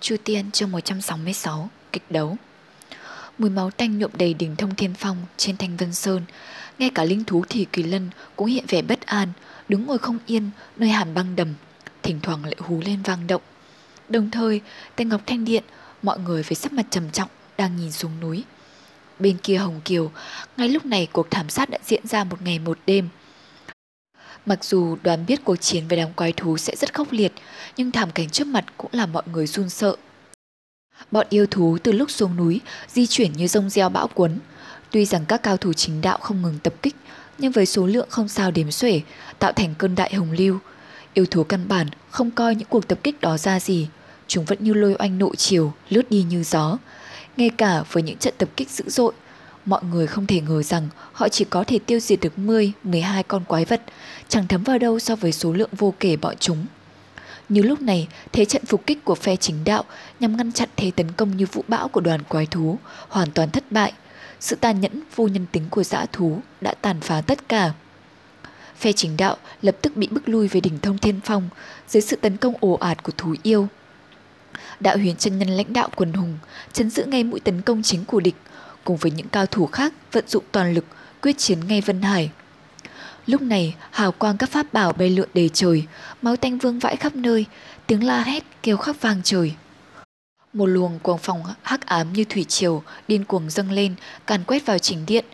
Chu Tiên chương 166 Kịch đấu. Mùi máu tanh nhuộm đầy đỉnh thông thiên phong trên thanh vân sơn. Ngay cả linh thú thì kỳ lân cũng hiện vẻ bất an, Đứng ngồi không yên, nơi hàn băng đầm, Thỉnh thoảng lại hú lên vang động. Đồng thời, tại Ngọc Thanh Điện, Mọi người với sắc mặt trầm trọng đang nhìn xuống núi. Bên kia Hồng Kiều, Ngay lúc này cuộc thảm sát đã diễn ra một ngày một đêm. Mặc dù đoán biết cuộc chiến với đám quái thú sẽ rất khốc liệt, nhưng thảm cảnh trước mặt cũng làm mọi người run sợ. Bọn yêu thú từ lúc xuống núi di chuyển như rông gieo bão cuốn. Tuy rằng các cao thủ chính đạo không ngừng tập kích, nhưng với số lượng không sao đếm xuể, tạo thành cơn đại hồng lưu. Yêu thú căn bản không coi những cuộc tập kích đó ra gì, chúng vẫn như lôi oanh nội chiều, lướt đi như gió. Ngay cả với những trận tập kích dữ dội, mọi người không thể ngờ rằng họ chỉ có thể tiêu diệt được 10, 12 con quái vật, chẳng thấm vào đâu so với số lượng vô kể bọn chúng. Như lúc này, thế trận phục kích của phe chính đạo nhằm ngăn chặn thế tấn công như vũ bão của đoàn quái thú hoàn toàn thất bại. Sự tàn nhẫn vô nhân tính của dã thú đã tàn phá tất cả. Phe chính đạo lập tức bị bức lui về đỉnh thông thiên phong dưới sự tấn công ồ ạt của thú yêu. Đạo huyền chân nhân lãnh đạo quần hùng, chấn giữ ngay mũi tấn công chính của địch, cùng với những cao thủ khác vận dụng toàn lực quyết chiến ngay Vân Hải. Lúc này, hào quang các pháp bảo bay lượn đầy trời, máu tanh vương vãi khắp nơi, tiếng la hét kêu khắp vang trời. Một luồng cuồng phòng hắc ám như thủy triều điên cuồng dâng lên, càn quét vào chính điện.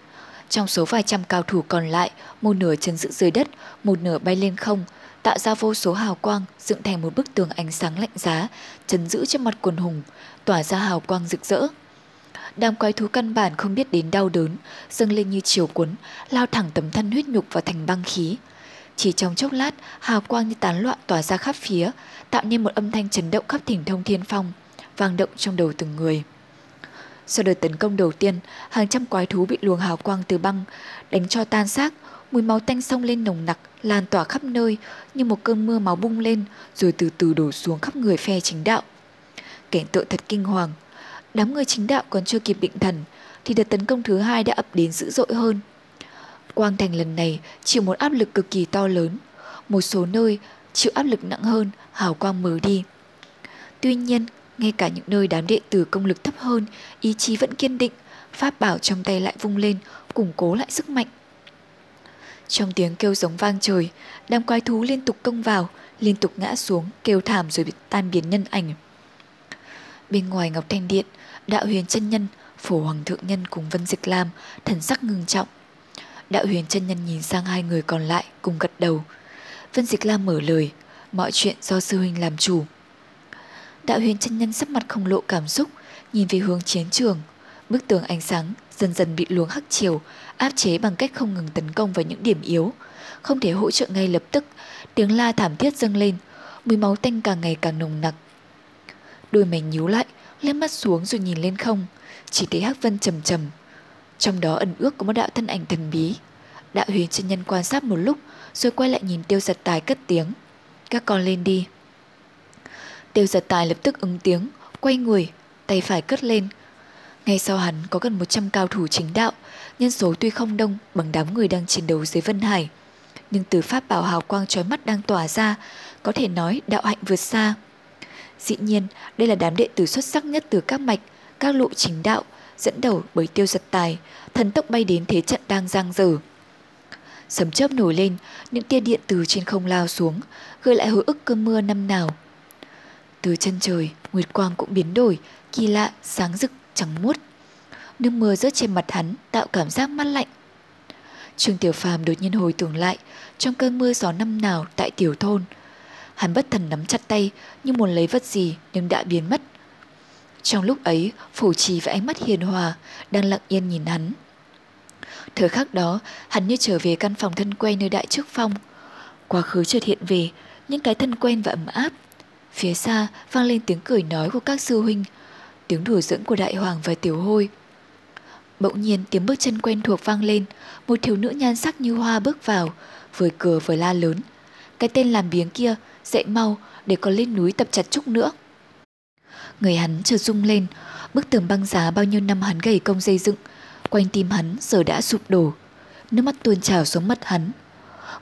Trong số vài trăm cao thủ còn lại, một nửa chân giữ dưới đất, một nửa bay lên không, tạo ra vô số hào quang dựng thành một bức tường ánh sáng lạnh giá, chấn giữ trên mặt quần hùng, tỏa ra hào quang rực rỡ. Đám quái thú căn bản không biết đến đau đớn, dâng lên như chiều cuốn, lao thẳng tấm thân huyết nhục vào thành băng khí. Chỉ trong chốc lát, hào quang như tán loạn tỏa ra khắp phía, tạo nên một âm thanh chấn động khắp thỉnh thông thiên phong, vang động trong đầu từng người. Sau đợt tấn công đầu tiên, hàng trăm quái thú bị luồng hào quang từ băng đánh cho tan xác, mùi máu tanh sông lên nồng nặc, lan tỏa khắp nơi như một cơn mưa máu bung lên rồi từ từ đổ xuống khắp người phe chính đạo. Cảnh tượng thật kinh hoàng, Đám người chính đạo còn chưa kịp định thần thì đợt tấn công thứ hai đã ập đến dữ dội hơn. Quang thành lần này chịu một áp lực cực kỳ to lớn. Một số nơi chịu áp lực nặng hơn, hào quang mờ đi. Tuy nhiên, ngay cả những nơi đám đệ tử công lực thấp hơn, ý chí vẫn kiên định, pháp bảo trong tay lại vung lên, củng cố lại sức mạnh. Trong tiếng kêu giống vang trời, đám quái thú liên tục công vào, liên tục ngã xuống, kêu thảm rồi bị tan biến nhân ảnh. Bên ngoài Ngọc Thanh Điện, Đạo huyền chân nhân, phổ hoàng thượng nhân cùng Vân Dịch Lam, thần sắc ngưng trọng. Đạo huyền chân nhân nhìn sang hai người còn lại cùng gật đầu. Vân Dịch Lam mở lời, mọi chuyện do sư huynh làm chủ. Đạo huyền chân nhân sắc mặt không lộ cảm xúc, nhìn về hướng chiến trường. Bức tường ánh sáng dần dần bị luồng hắc chiều áp chế bằng cách không ngừng tấn công vào những điểm yếu. Không thể hỗ trợ ngay lập tức, tiếng la thảm thiết dâng lên, mùi máu tanh càng ngày càng nồng nặc. Đôi mày nhíu lại, lên mắt xuống rồi nhìn lên không, chỉ thấy Hắc Vân trầm trầm. Trong đó ẩn ước có một đạo thân ảnh thần bí. Đạo huyền chân nhân quan sát một lúc, rồi quay lại nhìn tiêu giật tài cất tiếng. Các con lên đi. Tiêu giật tài lập tức ứng tiếng, quay người, tay phải cất lên. Ngay sau hắn có gần 100 cao thủ chính đạo, nhân số tuy không đông bằng đám người đang chiến đấu dưới Vân Hải. Nhưng từ pháp bảo hào quang trói mắt đang tỏa ra, có thể nói đạo hạnh vượt xa. Dĩ nhiên, đây là đám đệ tử xuất sắc nhất từ các mạch, các lộ chính đạo, dẫn đầu bởi tiêu giật tài, thần tốc bay đến thế trận đang giang dở. Sấm chớp nổi lên, những tia điện từ trên không lao xuống, gợi lại hồi ức cơn mưa năm nào. Từ chân trời, nguyệt quang cũng biến đổi, kỳ lạ, sáng rực, trắng muốt. Nước mưa rớt trên mặt hắn tạo cảm giác mát lạnh. Trương Tiểu Phàm đột nhiên hồi tưởng lại, trong cơn mưa gió năm nào tại tiểu thôn, Hắn bất thần nắm chặt tay như muốn lấy vật gì nhưng đã biến mất. Trong lúc ấy, phủ trì và ánh mắt hiền hòa đang lặng yên nhìn hắn. Thời khắc đó, hắn như trở về căn phòng thân quen nơi đại trước phong. Quá khứ chợt hiện về, những cái thân quen và ấm áp. Phía xa vang lên tiếng cười nói của các sư huynh, tiếng đùa dưỡng của đại hoàng và tiểu hôi. Bỗng nhiên tiếng bước chân quen thuộc vang lên, một thiếu nữ nhan sắc như hoa bước vào, vừa cửa vừa la lớn. Cái tên làm biếng kia dậy mau để còn lên núi tập chặt trúc nữa. Người hắn chợt rung lên, bức tường băng giá bao nhiêu năm hắn gầy công xây dựng, quanh tim hắn giờ đã sụp đổ. Nước mắt tuôn trào xuống mắt hắn.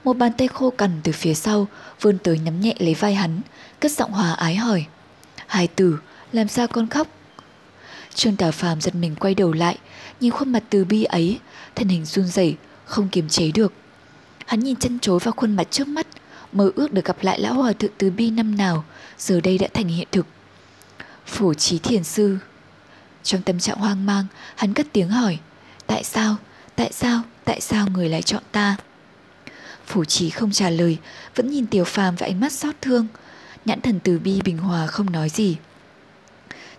Một bàn tay khô cằn từ phía sau vươn tới nắm nhẹ lấy vai hắn, cất giọng hòa ái hỏi. Hai tử, làm sao con khóc? Trương Tả Phàm giật mình quay đầu lại, nhìn khuôn mặt từ bi ấy, thân hình run rẩy, không kiềm chế được. Hắn nhìn chân chối vào khuôn mặt trước mắt, mơ ước được gặp lại lão hòa thượng từ bi năm nào, giờ đây đã thành hiện thực. Phủ trí thiền sư Trong tâm trạng hoang mang, hắn cất tiếng hỏi, tại sao, tại sao, tại sao người lại chọn ta? Phủ trí không trả lời, vẫn nhìn tiểu phàm với ánh mắt xót thương, nhãn thần từ bi bình hòa không nói gì.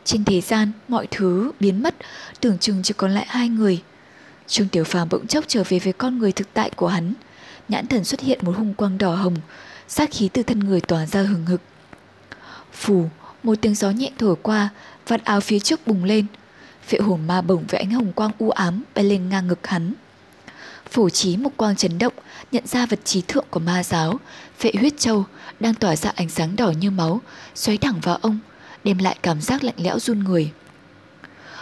Trên thế gian, mọi thứ biến mất, tưởng chừng chỉ còn lại hai người. Trương Tiểu Phàm bỗng chốc trở về với con người thực tại của hắn. Nhãn thần xuất hiện một hung quang đỏ hồng, sát khí từ thân người tỏa ra hừng hực. Phù, một tiếng gió nhẹ thổi qua, vạt áo phía trước bùng lên. Phệ hồn ma bổng với ánh hồng quang u ám bay lên ngang ngực hắn. Phổ trí một quang chấn động, nhận ra vật trí thượng của ma giáo, phệ huyết châu, đang tỏa ra ánh sáng đỏ như máu, xoáy thẳng vào ông, đem lại cảm giác lạnh lẽo run người.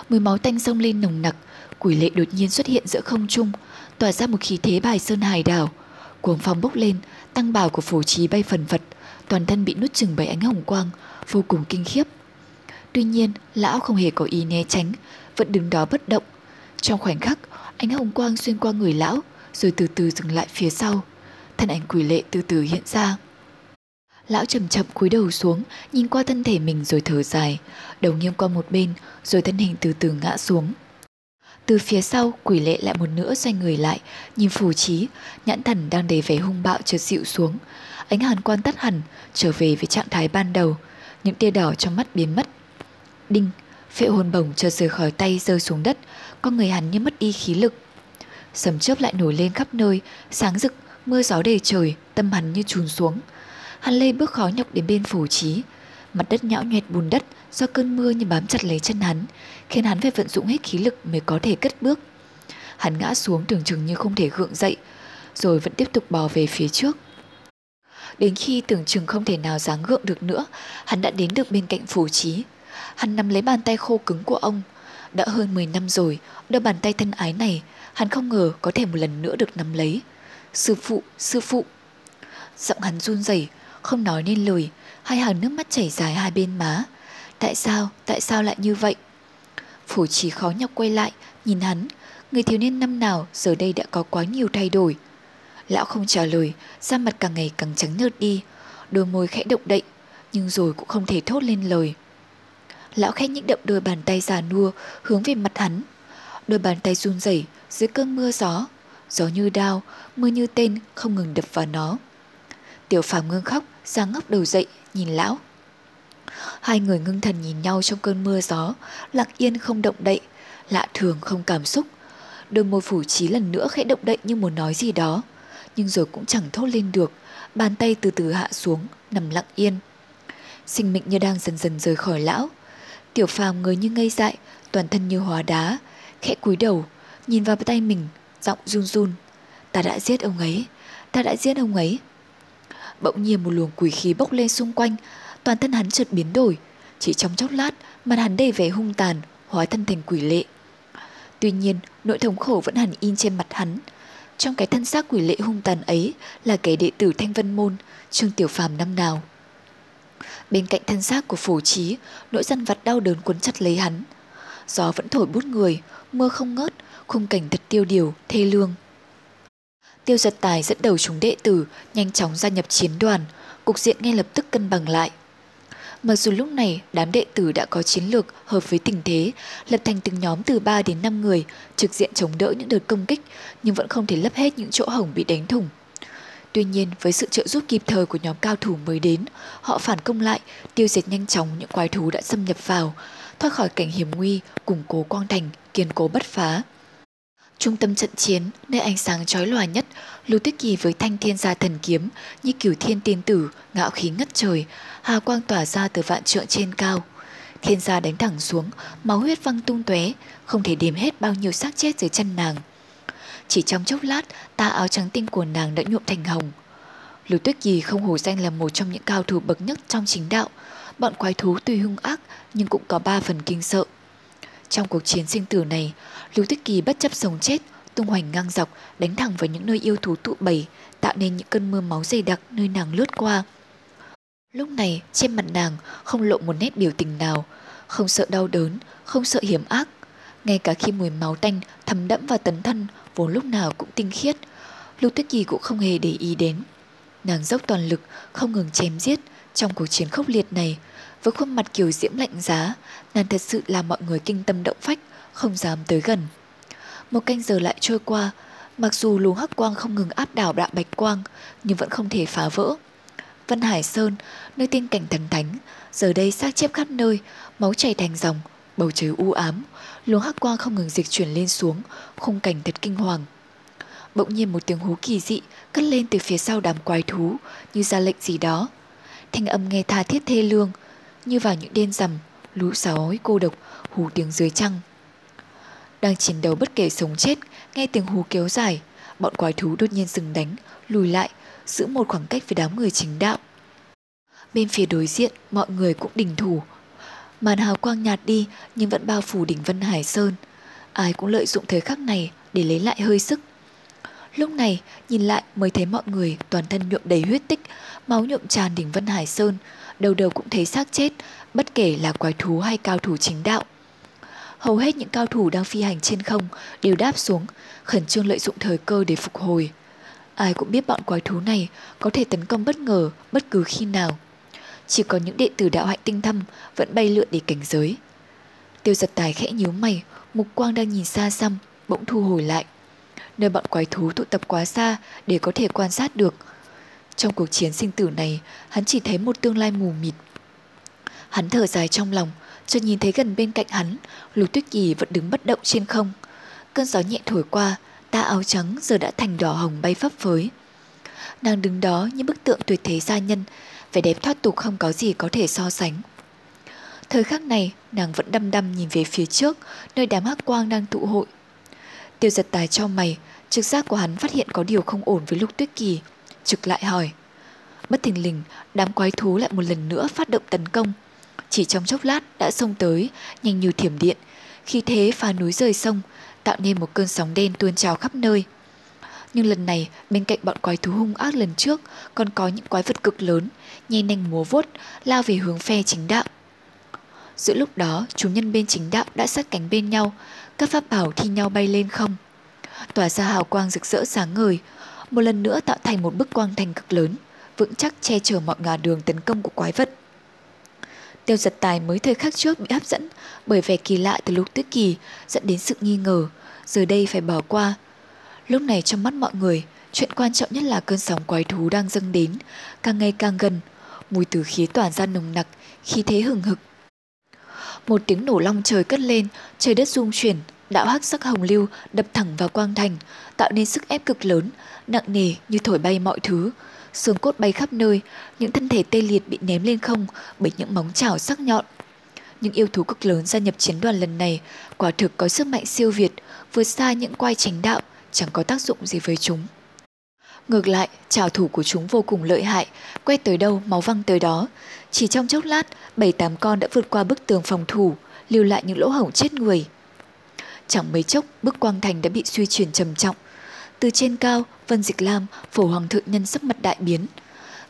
Mùi máu tanh sông lên nồng nặc, quỷ lệ đột nhiên xuất hiện giữa không trung, tỏa ra một khí thế bài sơn hài đảo. Cuồng phong bốc lên, tăng bào của phổ trí bay phần phật, toàn thân bị nút chừng bởi ánh hồng quang, vô cùng kinh khiếp. Tuy nhiên, lão không hề có ý né tránh, vẫn đứng đó bất động. Trong khoảnh khắc, ánh hồng quang xuyên qua người lão, rồi từ từ dừng lại phía sau. Thân ảnh quỷ lệ từ từ hiện ra. Lão chậm chậm cúi đầu xuống, nhìn qua thân thể mình rồi thở dài, đầu nghiêng qua một bên, rồi thân hình từ từ ngã xuống. Từ phía sau, quỷ lệ lại một nữa xoay người lại, nhìn phù trí, nhãn thần đang đầy vẻ hung bạo chợt dịu xuống. Ánh hàn quan tắt hẳn, trở về với trạng thái ban đầu, những tia đỏ trong mắt biến mất. Đinh, phệ hồn bổng chợt rời khỏi tay rơi xuống đất, con người hắn như mất đi khí lực. Sấm chớp lại nổi lên khắp nơi, sáng rực, mưa gió đầy trời, tâm hắn như trùn xuống. Hắn lê bước khó nhọc đến bên phủ trí. Mặt đất nhão nhoẹt bùn đất do cơn mưa như bám chặt lấy chân hắn, khiến hắn phải vận dụng hết khí lực mới có thể cất bước. Hắn ngã xuống tưởng chừng như không thể gượng dậy, rồi vẫn tiếp tục bò về phía trước. Đến khi tưởng chừng không thể nào dáng gượng được nữa, hắn đã đến được bên cạnh phù trí. Hắn nắm lấy bàn tay khô cứng của ông. Đã hơn 10 năm rồi, đôi bàn tay thân ái này, hắn không ngờ có thể một lần nữa được nắm lấy. Sư phụ, sư phụ. Giọng hắn run rẩy, không nói nên lời, hai hàng nước mắt chảy dài hai bên má. Tại sao, tại sao lại như vậy? Phủ chỉ khó nhọc quay lại, nhìn hắn, người thiếu niên năm nào giờ đây đã có quá nhiều thay đổi. Lão không trả lời, da mặt càng ngày càng trắng nhợt đi, đôi môi khẽ động đậy, nhưng rồi cũng không thể thốt lên lời. Lão khẽ những động đôi bàn tay già nua hướng về mặt hắn. Đôi bàn tay run rẩy dưới cơn mưa gió, gió như đao, mưa như tên không ngừng đập vào nó. Tiểu phàm ngưng khóc, ra ngóc đầu dậy, nhìn lão. Hai người ngưng thần nhìn nhau trong cơn mưa gió, lặng yên không động đậy, lạ thường không cảm xúc. Đôi môi phủ trí lần nữa khẽ động đậy như muốn nói gì đó, nhưng rồi cũng chẳng thốt lên được, bàn tay từ từ hạ xuống, nằm lặng yên. Sinh mệnh như đang dần dần rời khỏi lão. Tiểu phàm người như ngây dại, toàn thân như hóa đá, khẽ cúi đầu, nhìn vào tay mình, giọng run run. Ta đã giết ông ấy, ta đã giết ông ấy. Bỗng nhiên một luồng quỷ khí bốc lên xung quanh, toàn thân hắn chợt biến đổi. Chỉ trong chốc lát, mặt hắn đầy vẻ hung tàn, hóa thân thành quỷ lệ. Tuy nhiên, nỗi thống khổ vẫn hẳn in trên mặt hắn. Trong cái thân xác quỷ lệ hung tàn ấy là kẻ đệ tử Thanh Vân Môn, Trương Tiểu Phàm năm nào. Bên cạnh thân xác của phổ trí, nỗi dân vật đau đớn cuốn chặt lấy hắn. Gió vẫn thổi bút người, mưa không ngớt, khung cảnh thật tiêu điều, thê lương. Tiêu giật tài dẫn đầu chúng đệ tử nhanh chóng gia nhập chiến đoàn, cục diện ngay lập tức cân bằng lại. Mặc dù lúc này đám đệ tử đã có chiến lược hợp với tình thế, lập thành từng nhóm từ 3 đến 5 người, trực diện chống đỡ những đợt công kích, nhưng vẫn không thể lấp hết những chỗ hổng bị đánh thủng. Tuy nhiên, với sự trợ giúp kịp thời của nhóm cao thủ mới đến, họ phản công lại, tiêu diệt nhanh chóng những quái thú đã xâm nhập vào, thoát khỏi cảnh hiểm nguy, củng cố quang thành, kiên cố bất phá. Trung tâm trận chiến, nơi ánh sáng chói lòa nhất, Lưu Tích Kỳ với thanh thiên gia thần kiếm, như cửu thiên tiên tử, ngạo khí ngất trời, hà quang tỏa ra từ vạn trượng trên cao. Thiên gia đánh thẳng xuống, máu huyết văng tung tóe, không thể đếm hết bao nhiêu xác chết dưới chân nàng. Chỉ trong chốc lát, tà áo trắng tinh của nàng đã nhuộm thành hồng. Lưu Tuyết Kỳ không hổ danh là một trong những cao thủ bậc nhất trong chính đạo. Bọn quái thú tuy hung ác nhưng cũng có ba phần kinh sợ. Trong cuộc chiến sinh tử này, Lưu Tích Kỳ bất chấp sống chết, tung hoành ngang dọc, đánh thẳng vào những nơi yêu thú tụ bầy, tạo nên những cơn mưa máu dày đặc nơi nàng lướt qua. Lúc này, trên mặt nàng không lộ một nét biểu tình nào, không sợ đau đớn, không sợ hiểm ác. Ngay cả khi mùi máu tanh thấm đẫm vào tấn thân vốn lúc nào cũng tinh khiết, Lưu Tuyết Kỳ cũng không hề để ý đến. Nàng dốc toàn lực, không ngừng chém giết trong cuộc chiến khốc liệt này. Với khuôn mặt kiều diễm lạnh giá, nàng thật sự làm mọi người kinh tâm động phách, không dám tới gần. Một canh giờ lại trôi qua, mặc dù luồng hắc quang không ngừng áp đảo đạo bạch quang, nhưng vẫn không thể phá vỡ. Vân Hải Sơn, nơi tiên cảnh thần thánh, giờ đây xác chết khắp nơi, máu chảy thành dòng, bầu trời u ám, luồng hắc quang không ngừng dịch chuyển lên xuống, khung cảnh thật kinh hoàng. Bỗng nhiên một tiếng hú kỳ dị cất lên từ phía sau đám quái thú, như ra lệnh gì đó. Thanh âm nghe tha thiết thê lương, như vào những đêm rằm, lũ sói cô độc, hú tiếng dưới trăng. Đang chiến đấu bất kể sống chết, nghe tiếng hú kéo dài, bọn quái thú đột nhiên dừng đánh, lùi lại, giữ một khoảng cách với đám người chính đạo. Bên phía đối diện, mọi người cũng đình thủ. Màn hào quang nhạt đi nhưng vẫn bao phủ đỉnh Vân Hải Sơn. Ai cũng lợi dụng thời khắc này để lấy lại hơi sức. Lúc này, nhìn lại mới thấy mọi người toàn thân nhuộm đầy huyết tích, máu nhuộm tràn đỉnh Vân Hải Sơn, đầu đầu cũng thấy xác chết, bất kể là quái thú hay cao thủ chính đạo. Hầu hết những cao thủ đang phi hành trên không đều đáp xuống, khẩn trương lợi dụng thời cơ để phục hồi. Ai cũng biết bọn quái thú này có thể tấn công bất ngờ bất cứ khi nào. Chỉ có những đệ tử đạo hạnh tinh thâm vẫn bay lượn để cảnh giới. Tiêu giật tài khẽ nhíu mày, mục quang đang nhìn xa xăm, bỗng thu hồi lại. Nơi bọn quái thú tụ tập quá xa để có thể quan sát được. Trong cuộc chiến sinh tử này, hắn chỉ thấy một tương lai mù mịt. Hắn thở dài trong lòng, chợt nhìn thấy gần bên cạnh hắn, Lục Tuyết Kỳ vẫn đứng bất động trên không. Cơn gió nhẹ thổi qua, ta áo trắng giờ đã thành đỏ hồng bay phấp phới. Nàng đứng đó như bức tượng tuyệt thế gia nhân, vẻ đẹp thoát tục không có gì có thể so sánh. Thời khắc này, nàng vẫn đăm đăm nhìn về phía trước, nơi đám hắc quang đang tụ hội. Tiêu giật tài cho mày, trực giác của hắn phát hiện có điều không ổn với Lục Tuyết Kỳ. Trực lại hỏi. Bất thình lình, đám quái thú lại một lần nữa phát động tấn công. Chỉ trong chốc lát đã xông tới, nhanh như thiểm điện. Khi thế phá núi rời sông, tạo nên một cơn sóng đen tuôn trào khắp nơi. Nhưng lần này, bên cạnh bọn quái thú hung ác lần trước, còn có những quái vật cực lớn, nhe nhanh múa vuốt, lao về hướng phe chính đạo. Giữa lúc đó, chúng nhân bên chính đạo đã sát cánh bên nhau, các pháp bảo thi nhau bay lên không. Tỏa ra hào quang rực rỡ sáng ngời, một lần nữa tạo thành một bức quang thành cực lớn, vững chắc che chở mọi ngả đường tấn công của quái vật. Tiêu giật tài mới thời khắc trước bị hấp dẫn bởi vẻ kỳ lạ từ lúc tuyết kỳ dẫn đến sự nghi ngờ, giờ đây phải bỏ qua. Lúc này trong mắt mọi người, chuyện quan trọng nhất là cơn sóng quái thú đang dâng đến, càng ngày càng gần, mùi tử khí tỏa ra nồng nặc, khí thế hừng hực. Một tiếng nổ long trời cất lên, trời đất rung chuyển, đạo hắc sắc hồng lưu đập thẳng vào quang thành, tạo nên sức ép cực lớn, nặng nề như thổi bay mọi thứ, xương cốt bay khắp nơi, những thân thể tê liệt bị ném lên không bởi những móng chảo sắc nhọn. Những yêu thú cực lớn gia nhập chiến đoàn lần này quả thực có sức mạnh siêu việt, vượt xa những quai tránh đạo, chẳng có tác dụng gì với chúng. Ngược lại, trào thủ của chúng vô cùng lợi hại, quét tới đâu máu văng tới đó. Chỉ trong chốc lát, bảy tám con đã vượt qua bức tường phòng thủ, lưu lại những lỗ hổng chết người. Chẳng mấy chốc, bức quang thành đã bị suy chuyển trầm trọng, từ trên cao, Vân Dịch Lam, phổ hoàng thượng nhân sắc mặt đại biến.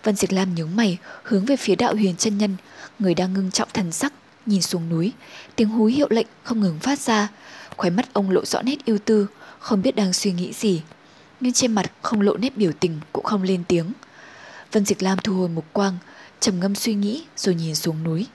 Vân Dịch Lam nhướng mày, hướng về phía đạo huyền chân nhân, người đang ngưng trọng thần sắc, nhìn xuống núi, tiếng hú hiệu lệnh không ngừng phát ra, khóe mắt ông lộ rõ nét yêu tư, không biết đang suy nghĩ gì. Nhưng trên mặt không lộ nét biểu tình cũng không lên tiếng. Vân Dịch Lam thu hồi mục quang, trầm ngâm suy nghĩ rồi nhìn xuống núi.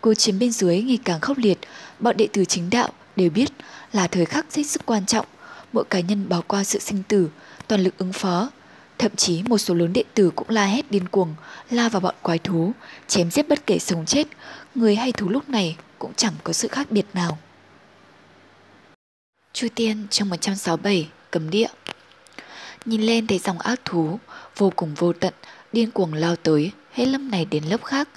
Cuộc chiến bên dưới ngày càng khốc liệt, bọn đệ tử chính đạo đều biết là thời khắc hết sức quan trọng – mỗi cá nhân bỏ qua sự sinh tử, toàn lực ứng phó. Thậm chí một số lớn đệ tử cũng la hét điên cuồng, la vào bọn quái thú, chém giết bất kể sống chết, người hay thú lúc này cũng chẳng có sự khác biệt nào. Chu Tiên trong 167 cấm địa Nhìn lên thấy dòng ác thú vô cùng vô tận, điên cuồng lao tới, hết lớp này đến lớp khác,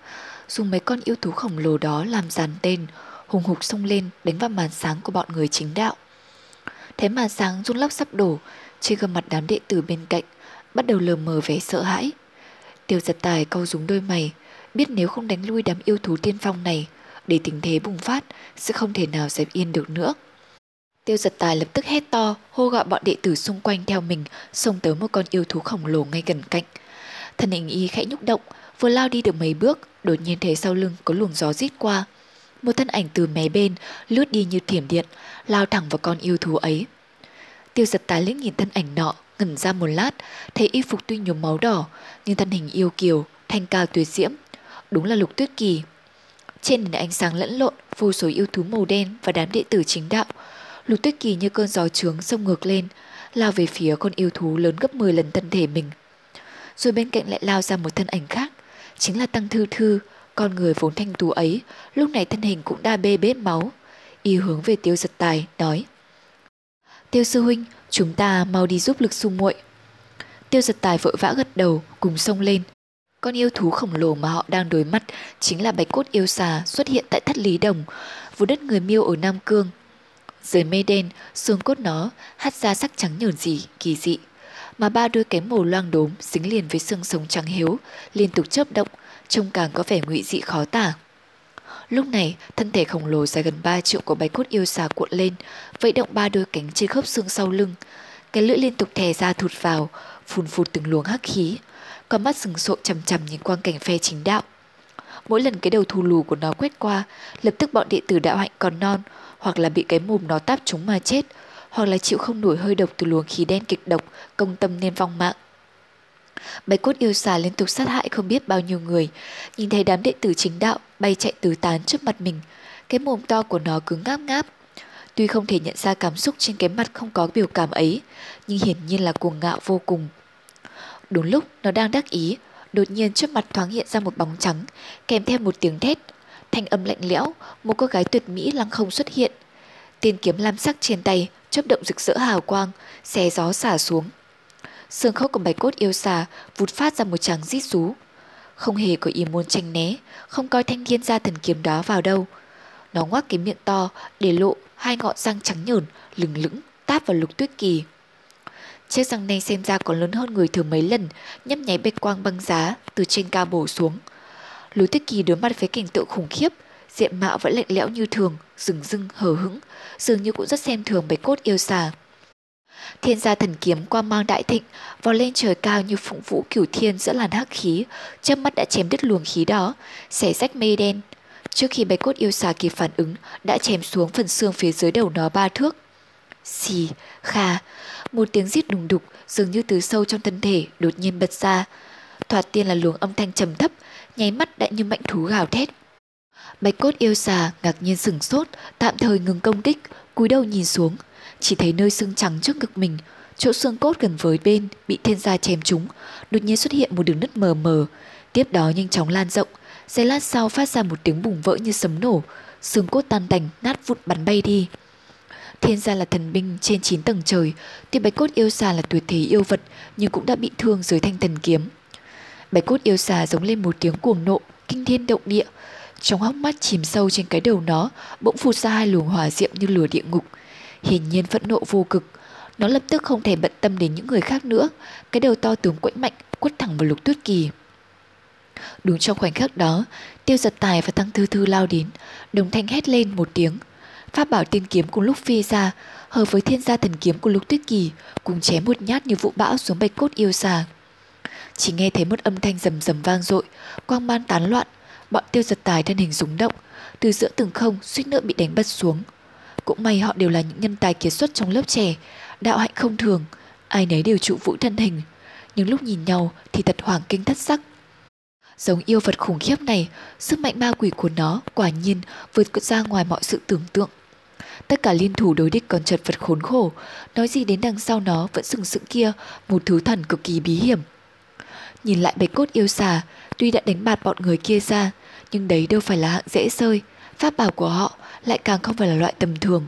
dùng mấy con yêu thú khổng lồ đó làm dàn tên, hùng hục xông lên đánh vào màn sáng của bọn người chính đạo. Thấy màn sáng rung lóc sắp đổ, trên gương mặt đám đệ tử bên cạnh, bắt đầu lờ mờ vẻ sợ hãi. Tiêu giật tài câu rúng đôi mày, biết nếu không đánh lui đám yêu thú tiên phong này, để tình thế bùng phát, sẽ không thể nào dẹp yên được nữa. Tiêu giật tài lập tức hét to, hô gọi bọn đệ tử xung quanh theo mình, xông tới một con yêu thú khổng lồ ngay gần cạnh. Thần hình y khẽ nhúc động, vừa lao đi được mấy bước, đột nhiên thấy sau lưng có luồng gió rít qua một thân ảnh từ mé bên lướt đi như thiểm điện, lao thẳng vào con yêu thú ấy. Tiêu giật tái liếc nhìn thân ảnh nọ, ngẩn ra một lát, thấy y phục tuy nhuốm máu đỏ, nhưng thân hình yêu kiều, thanh cao tuyệt diễm. Đúng là lục tuyết kỳ. Trên nền ánh sáng lẫn lộn, vô số yêu thú màu đen và đám đệ tử chính đạo. Lục tuyết kỳ như cơn gió trướng sông ngược lên, lao về phía con yêu thú lớn gấp 10 lần thân thể mình. Rồi bên cạnh lại lao ra một thân ảnh khác, chính là Tăng Thư Thư, con người vốn thanh tú ấy, lúc này thân hình cũng đa bê bết máu. Y hướng về tiêu giật tài, nói Tiêu sư huynh, chúng ta mau đi giúp lực xung muội. Tiêu giật tài vội vã gật đầu, cùng sông lên. Con yêu thú khổng lồ mà họ đang đối mặt chính là bạch cốt yêu xà xuất hiện tại thất lý đồng, vùng đất người miêu ở Nam Cương. Dưới mây đen, xương cốt nó hắt ra sắc trắng nhờn dị, kỳ dị. Mà ba đôi cánh màu loang đốm dính liền với xương sống trắng hiếu, liên tục chớp động, trông càng có vẻ ngụy dị khó tả. Lúc này, thân thể khổng lồ dài gần 3 triệu của bạch cốt yêu xà cuộn lên, vẫy động ba đôi cánh trên khớp xương sau lưng. Cái lưỡi liên tục thè ra thụt vào, phun phụt từng luồng hắc khí. Con mắt sừng sộ chầm chầm nhìn quang cảnh phe chính đạo. Mỗi lần cái đầu thù lù của nó quét qua, lập tức bọn đệ tử đạo hạnh còn non, hoặc là bị cái mồm nó táp chúng mà chết, hoặc là chịu không nổi hơi độc từ luồng khí đen kịch độc, công tâm nên vong mạng. Bạch cốt yêu xà liên tục sát hại không biết bao nhiêu người, nhìn thấy đám đệ tử chính đạo bay chạy tứ tán trước mặt mình, cái mồm to của nó cứ ngáp ngáp. Tuy không thể nhận ra cảm xúc trên cái mặt không có biểu cảm ấy, nhưng hiển nhiên là cuồng ngạo vô cùng. Đúng lúc nó đang đắc ý, đột nhiên trước mặt thoáng hiện ra một bóng trắng, kèm theo một tiếng thét. Thanh âm lạnh lẽo, một cô gái tuyệt mỹ lăng không xuất hiện. Tiên kiếm lam sắc trên tay, chớp động rực rỡ hào quang, xé gió xả xuống. Xương khớp của bạch cốt yêu xà vụt phát ra một tràng rít rú. Không hề có ý muốn tranh né, không coi thanh thiên gia thần kiếm đó vào đâu. Nó ngoác cái miệng to để lộ hai ngọn răng trắng nhờn, lừng lững, táp vào lục tuyết kỳ. Chiếc răng này xem ra còn lớn hơn người thường mấy lần, nhấp nháy bạch quang băng giá từ trên cao bổ xuống. Lục tuyết kỳ đối mặt với cảnh tượng khủng khiếp, diện mạo vẫn lạnh lẽo như thường, rừng rưng, hờ hững, dường như cũng rất xem thường bạch cốt yêu xà. Thiên gia thần kiếm qua mang đại thịnh, vò lên trời cao như phụng vũ cửu thiên giữa làn hắc khí, chớp mắt đã chém đứt luồng khí đó, xẻ rách mây đen. Trước khi bạch cốt yêu xà kịp phản ứng, đã chém xuống phần xương phía dưới đầu nó ba thước. Xì, kha, một tiếng rít đùng đục dường như từ sâu trong thân thể đột nhiên bật ra. Thoạt tiên là luồng âm thanh trầm thấp, nháy mắt đã như mạnh thú gào thét. Bạch cốt yêu xà ngạc nhiên sửng sốt, tạm thời ngừng công kích, cúi đầu nhìn xuống, chỉ thấy nơi xương trắng trước ngực mình, chỗ xương cốt gần với bên bị thiên gia chém trúng, đột nhiên xuất hiện một đường nứt mờ mờ, tiếp đó nhanh chóng lan rộng, giây lát sau phát ra một tiếng bùng vỡ như sấm nổ, xương cốt tan tành nát vụn bắn bay đi. Thiên gia là thần binh trên 9 tầng trời, tuy bạch cốt yêu xà là tuyệt thế yêu vật nhưng cũng đã bị thương dưới thanh thần kiếm. Bạch cốt yêu xà giống lên một tiếng cuồng nộ, kinh thiên động địa. Trong hốc mắt chìm sâu trên cái đầu nó, bỗng phụt ra hai luồng hỏa diệm như lửa địa ngục. Hiển nhiên phẫn nộ vô cực. Nó lập tức không thể bận tâm đến những người khác nữa. Cái đầu to tướng quẫy mạnh quất thẳng vào lục tuyết kỳ. Đúng trong khoảnh khắc đó, tiêu giật tài và tăng thư thư lao đến, đồng thanh hét lên một tiếng. Pháp bảo tiên kiếm cùng lúc phi ra, hợp với thiên gia thần kiếm của lục tuyết kỳ, cùng chém một nhát như vụ bão xuống bạch cốt yêu xà. Chỉ nghe thấy một âm thanh rầm rầm vang dội, quang man tán loạn, bọn tiêu giật tài thân hình rúng động, từ giữa từng không suýt nữa bị đánh bật xuống. Cũng may họ đều là những nhân tài kiệt xuất trong lớp trẻ, đạo hạnh không thường, ai nấy đều trụ vũ thân hình. Nhưng lúc nhìn nhau thì thật hoàng kinh thất sắc. Giống yêu vật khủng khiếp này, sức mạnh ma quỷ của nó quả nhiên vượt ra ngoài mọi sự tưởng tượng. Tất cả liên thủ đối địch còn chật vật khốn khổ, nói gì đến đằng sau nó vẫn sừng sững kia, một thứ thần cực kỳ bí hiểm. Nhìn lại bạch cốt yêu xà, tuy đã đánh bạt bọn người kia ra, nhưng đấy đâu phải là hạng dễ sơi, pháp bảo của họ lại càng không phải là loại tầm thường.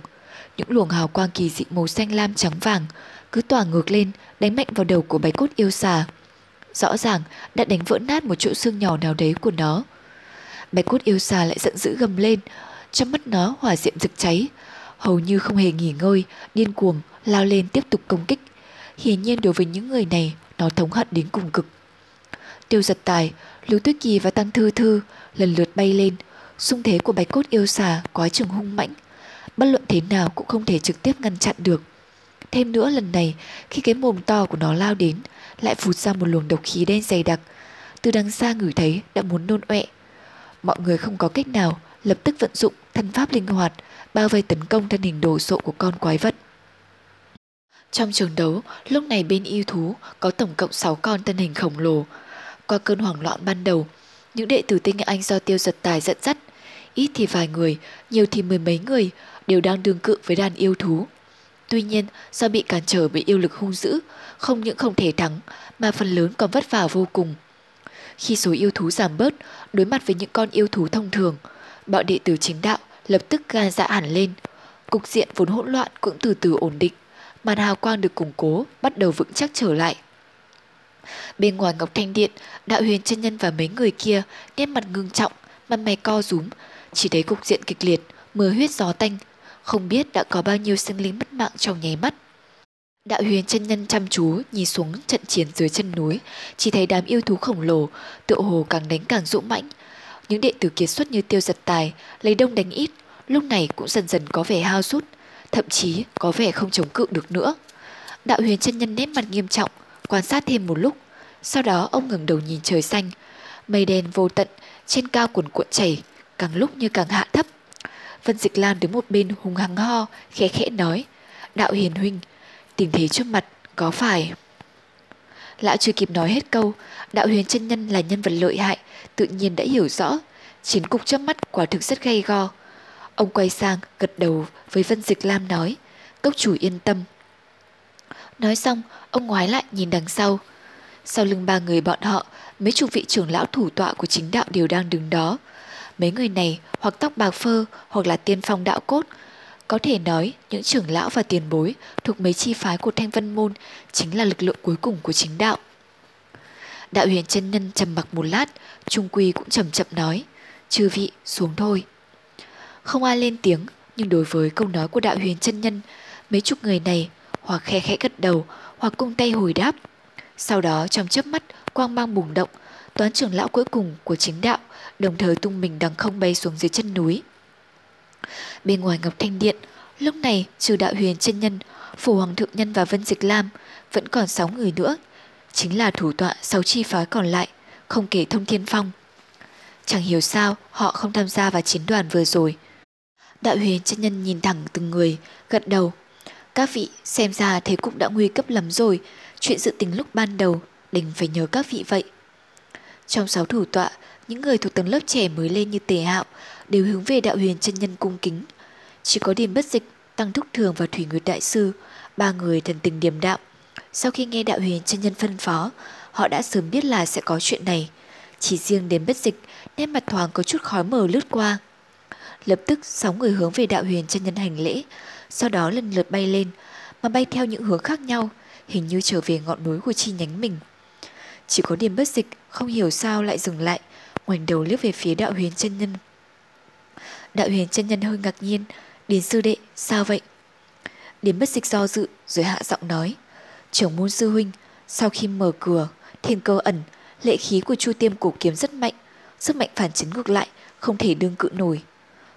Những luồng hào quang kỳ dị màu xanh lam trắng vàng cứ tỏa ngược lên, đánh mạnh vào đầu của bạch cốt yêu xà. Rõ ràng đã đánh vỡ nát một chỗ xương nhỏ nào đấy của nó. Bạch cốt yêu xà lại giận dữ gầm lên, trong mắt nó hỏa diệm rực cháy, hầu như không hề nghỉ ngơi, điên cuồng lao lên tiếp tục công kích. Hiển nhiên đối với những người này, nó thống hận đến cùng cực. Tiêu giật tài, Lưu Tuyết Kỳ và Tăng Thư Thư lần lượt bay lên, xung thế của bạch cốt yêu xà quá trường hung mãnh, bất luận thế nào cũng không thể trực tiếp ngăn chặn được. Thêm nữa lần này, khi cái mồm to của nó lao đến, lại phụt ra một luồng độc khí đen dày đặc, từ đằng xa ngửi thấy đã muốn nôn ọe. Mọi người không có cách nào, lập tức vận dụng thân pháp linh hoạt, bao vây tấn công thân hình đồ sộ của con quái vật. Trong trường đấu, lúc này bên yêu thú có tổng cộng 6 con thân hình khổng lồ. Qua cơn hoảng loạn ban đầu, những đệ tử tinh Anh do tiêu giật tài dẫn dắt, ít thì vài người, nhiều thì mười mấy người, đều đang đương cự với đàn yêu thú. Tuy nhiên, do bị cản trở bởi yêu lực hung dữ, không những không thể thắng, mà phần lớn còn vất vả vô cùng. Khi số yêu thú giảm bớt, đối mặt với những con yêu thú thông thường, bọn đệ tử chính đạo lập tức gan dạ hẳn lên. Cục diện vốn hỗn loạn cũng từ từ ổn định, màn hào quang được củng cố, bắt đầu vững chắc trở lại. Bên ngoài Ngọc Thanh Điện, đạo huyền chân nhân và mấy người kia nét mặt ngưng trọng, mặt mày co rúm, chỉ thấy cục diện kịch liệt, mưa huyết gió tanh, không biết đã có bao nhiêu sinh linh mất mạng trong nháy mắt. Đạo huyền chân nhân chăm chú nhìn xuống trận chiến dưới chân núi, chỉ thấy đám yêu thú khổng lồ, tựa hồ càng đánh càng dũng mãnh. Những đệ tử kiệt xuất như tiêu giật tài, lấy đông đánh ít, lúc này cũng dần dần có vẻ hao sút, thậm chí có vẻ không chống cự được nữa. Đạo huyền chân nhân nét mặt nghiêm trọng, quan sát thêm một lúc, sau đó ông ngẩng đầu nhìn trời xanh, mây đen vô tận, trên cao cuồn cuộn chảy, càng lúc như càng hạ thấp. Vân Dịch Lan đứng một bên hùng hăng ho, khẽ khẽ nói, đạo hiền huynh, tình thế trước mặt có phải... Lão chưa kịp nói hết câu, đạo huyền chân nhân là nhân vật lợi hại, tự nhiên đã hiểu rõ. Chiến cục trước mắt quả thực rất gay go. Ông quay sang, gật đầu với Vân Dịch Lam nói, cốc chủ yên tâm. Nói xong, ông ngoái lại nhìn đằng sau. Sau lưng ba người bọn họ, mấy chục vị trưởng lão thủ tọa của chính đạo đều đang đứng đó. Mấy người này hoặc tóc bạc phơ hoặc là tiên phong đạo cốt, có thể nói, những trưởng lão và tiền bối thuộc mấy chi phái của Thanh Vân Môn chính là lực lượng cuối cùng của chính đạo. Đạo huyền chân nhân trầm mặc một lát, Trung Quy cũng chậm chậm nói, chư vị xuống thôi. Không ai lên tiếng, nhưng đối với câu nói của đạo huyền chân nhân, mấy chục người này hoặc khe khẽ gật đầu hoặc cung tay hồi đáp. Sau đó trong chớp mắt, quang mang bùng động, toán trưởng lão cuối cùng của chính đạo đồng thời tung mình đằng không bay xuống dưới chân núi. Bên ngoài Ngọc Thanh Điện, lúc này trừ đạo huyền chân nhân, phủ hoàng thượng nhân và Vân Dịch Lam vẫn còn 6 người nữa. Chính là thủ tọa 6 chi phái còn lại, không kể thông thiên phong. Chẳng hiểu sao họ không tham gia vào chiến đoàn vừa rồi. Đạo huyền chân nhân nhìn thẳng từng người, gật đầu. Các vị xem ra thế cục đã nguy cấp lắm rồi, chuyện dự tính lúc ban đầu đành phải nhớ các vị vậy. Trong sáu thủ tọa, những người thuộc tầng lớp trẻ mới lên như tề hạo đều hướng về đạo huyền chân nhân cung kính. Chỉ có điểm bất dịch, tăng thúc thường và thủy nguyệt đại sư, ba người thần tình điềm đạo. Sau khi nghe đạo huyền chân nhân phân phó, họ đã sớm biết là sẽ có chuyện này. Chỉ riêng đến bất dịch, nét mặt thoáng có chút khói mờ lướt qua. Lập tức sáu người hướng về đạo huyền chân nhân hành lễ, sau đó lần lượt bay lên, mà bay theo những hướng khác nhau, hình như trở về ngọn núi của chi nhánh mình. Chỉ có điểm bất dịch không hiểu sao lại dừng lại, ngoảnh đầu liếc về phía đạo huyền chân nhân. Đạo huyền chân nhân hơi ngạc nhiên, Điền sư đệ, sao vậy? Điền bất dịch do dự rồi hạ giọng nói. Trưởng môn sư huynh, sau khi mở cửa, thiên cơ ẩn, lệ khí của chu tiêm cổ kiếm rất mạnh, sức mạnh phản chấn ngược lại, không thể đương cự nổi.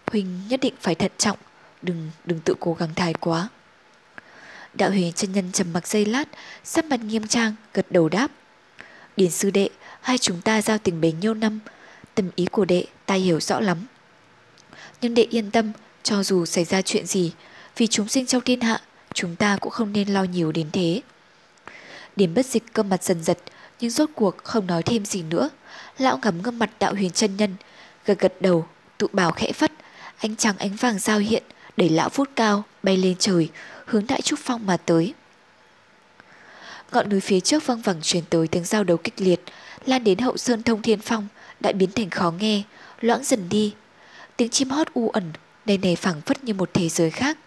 Huynh nhất định phải thận trọng, đừng đừng tự cố gắng thái quá. Đạo huyền chân nhân trầm mặc giây lát, sắc mặt nghiêm trang, gật đầu đáp. Điền sư đệ, hai chúng ta giao tình bấy nhiêu năm, tâm ý của đệ ta hiểu rõ lắm. Nhưng đệ yên tâm, cho dù xảy ra chuyện gì, vì chúng sinh trong thiên hạ, chúng ta cũng không nên lo nhiều đến thế. Điểm bất dịch cơ mặt dần giật, nhưng rốt cuộc không nói thêm gì nữa. Lão ngắm ngâm mặt đạo huyền chân nhân, gật gật đầu, tụ bảo khẽ phất, ánh trắng ánh vàng giao hiện, đẩy lão phút cao, bay lên trời, hướng đại trúc phong mà tới. Ngọn núi phía trước văng vẳng truyền tới tiếng giao đấu kịch liệt, lan đến hậu sơn thông thiên phong, đã biến thành khó nghe, loãng dần đi. Tiếng chim hót u ẩn, nơi này phẳng phất như một thế giới khác.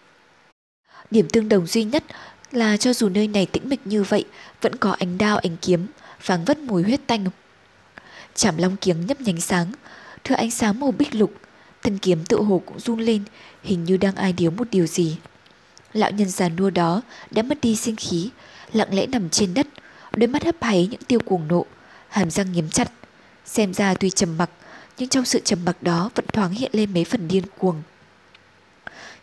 Điểm tương đồng duy nhất là cho dù nơi này tĩnh mịch như vậy, vẫn có ánh đao ánh kiếm, vàng vất mùi huyết tanh. Chảm long kiếm nhấp nhánh sáng, thưa ánh sáng màu bích lục, thân kiếm tự hồ cũng run lên, hình như đang ai điếu một điều gì. Lão nhân già nua đó đã mất đi sinh khí, lặng lẽ nằm trên đất, đôi mắt hấp háy những tiêu cuồng nộ, hàm răng nghiến chặt. Xem ra tuy trầm mặc, nhưng trong sự trầm mặc đó vẫn thoáng hiện lên mấy phần điên cuồng.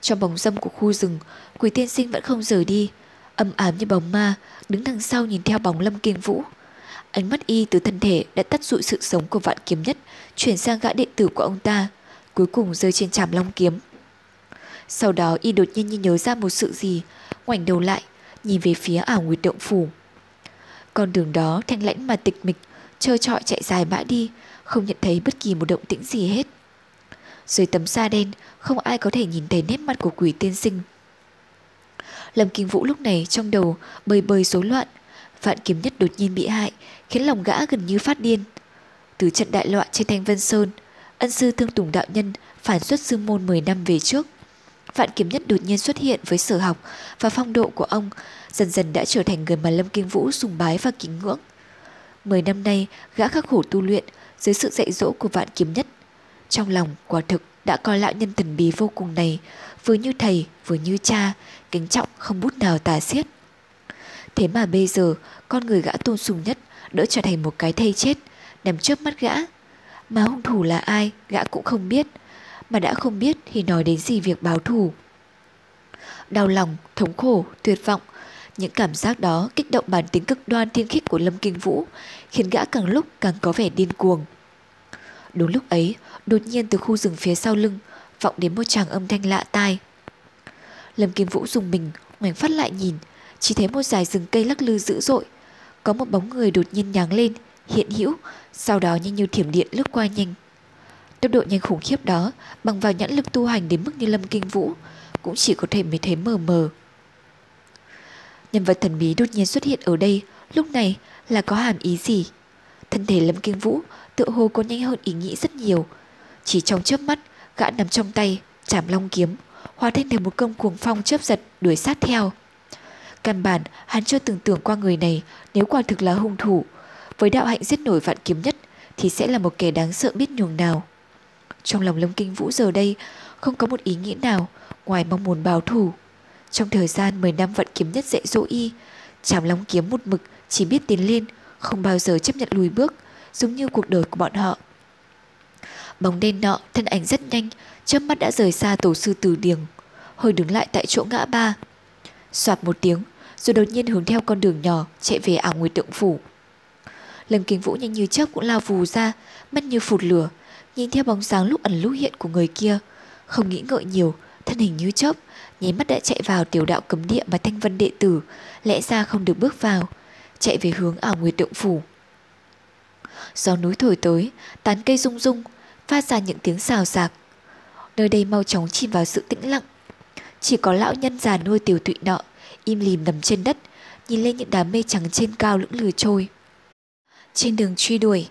Trong bóng dâm của khu rừng, quỷ tiên sinh vẫn không rời đi, âm ám như bóng ma, đứng đằng sau nhìn theo bóng lâm kiên vũ. Ánh mắt y từ thân thể đã tắt dụi sự sống của vạn kiếm nhất, chuyển sang gã đệ tử của ông ta, cuối cùng rơi trên tràm long kiếm. Sau đó y đột nhiên như nhớ ra một sự gì, ngoảnh đầu lại, nhìn về phía ảo nguyệt động phủ. Con đường đó thanh lãnh mà tịch mịch, trơ trọi chạy dài mãi đi, không nhận thấy bất kỳ một động tĩnh gì hết. Dưới tấm sa đen, không ai có thể nhìn thấy nét mặt của quỷ tiên sinh. Lâm Kinh Vũ lúc này trong đầu bơi bơi rối loạn, vạn kiếm nhất đột nhiên bị hại, khiến lòng gã gần như phát điên. Từ trận đại loạn trên Thanh Vân Sơn, ân sư Thương Tùng Đạo Nhân phản xuất sư môn 10 năm về trước. Vạn kiếm nhất đột nhiên xuất hiện với sở học và phong độ của ông, dần dần đã trở thành người mà Lâm Kinh Vũ sùng bái và kính ngưỡng. Mười năm nay, gã khắc khổ tu luyện dưới sự dạy dỗ của vạn kiếm nhất. Trong lòng, quả thực đã coi lão nhân thần bí vô cùng này, vừa như thầy, vừa như cha, kính trọng không bút nào tả xiết. Thế mà bây giờ, con người gã tôn sùng nhất đỡ trở thành một cái thây chết, nằm trước mắt gã. Mà hung thủ là ai, gã cũng không biết. Mà đã không biết thì nói đến gì việc báo thù. Đau lòng, thống khổ, tuyệt vọng, những cảm giác đó kích động bản tính cực đoan thiên khích của Lâm Kinh Vũ, khiến gã càng lúc càng có vẻ điên cuồng. Đúng lúc ấy, đột nhiên từ khu rừng phía sau lưng, vọng đến một tràng âm thanh lạ tai. Lâm Kim Vũ dùng mình, ngoảnh phát lại nhìn, chỉ thấy một dải rừng cây lắc lư dữ dội. Có một bóng người đột nhiên nháng lên, hiện hữu, sau đó nhanh như thiểm điện lướt qua nhanh. Tốc độ nhanh khủng khiếp đó, bằng vào nhãn lực tu hành đến mức như Lâm Kinh Vũ, cũng chỉ có thể mới thấy mờ mờ. Nhân vật thần bí đột nhiên xuất hiện ở đây, lúc này là có hàm ý gì? Thân thể Lâm Kinh Vũ tựa hồ có nhanh hơn ý nghĩ rất nhiều. Chỉ trong chớp mắt, gã nằm trong tay, chạm long kiếm, hóa thành thành một cơn cuồng phong chớp giật đuổi sát theo. Căn bản, hắn chưa từng tưởng qua người này nếu quả thực là hung thủ. Với đạo hạnh giết nổi vạn kiếm nhất thì sẽ là một kẻ đáng sợ biết nhường nào. Trong lòng Lâm Kinh Vũ giờ đây không có một ý nghĩa nào ngoài mong muốn báo thù. Trong thời gian 10 năm vận kiếm nhất dạy dỗ y, Trảm long kiếm một mực chỉ biết tiến lên, không bao giờ chấp nhận lùi bước, giống như cuộc đời của bọn họ. Bóng đen nọ, thân ảnh rất nhanh, chớp mắt đã rời xa tổ sư từ điềng, hơi đứng lại tại chỗ ngã ba. Soạt một tiếng, rồi đột nhiên hướng theo con đường nhỏ chạy về ảo nguyệt tượng phủ. Lâm Kinh Vũ nhanh như chớp cũng lao vù ra, mắt như phụt lửa, nhìn theo bóng dáng lúc ẩn lúc hiện của người kia, không nghĩ ngợi nhiều, thân hình như chớp, nháy mắt đã chạy vào tiểu đạo cấm địa mà Thanh Vân đệ tử lẽ ra không được bước vào, chạy về hướng ảo nguyệt tượng phủ. Gió núi thổi tới, tán cây rung rung, phát ra những tiếng xào xạc. Nơi đây mau chóng chìm vào sự tĩnh lặng. Chỉ có lão nhân già nuôi tiểu tụy nọ, im lìm nằm trên đất, nhìn lên những đám mây trắng trên cao lững lờ trôi. Trên đường truy đuổi,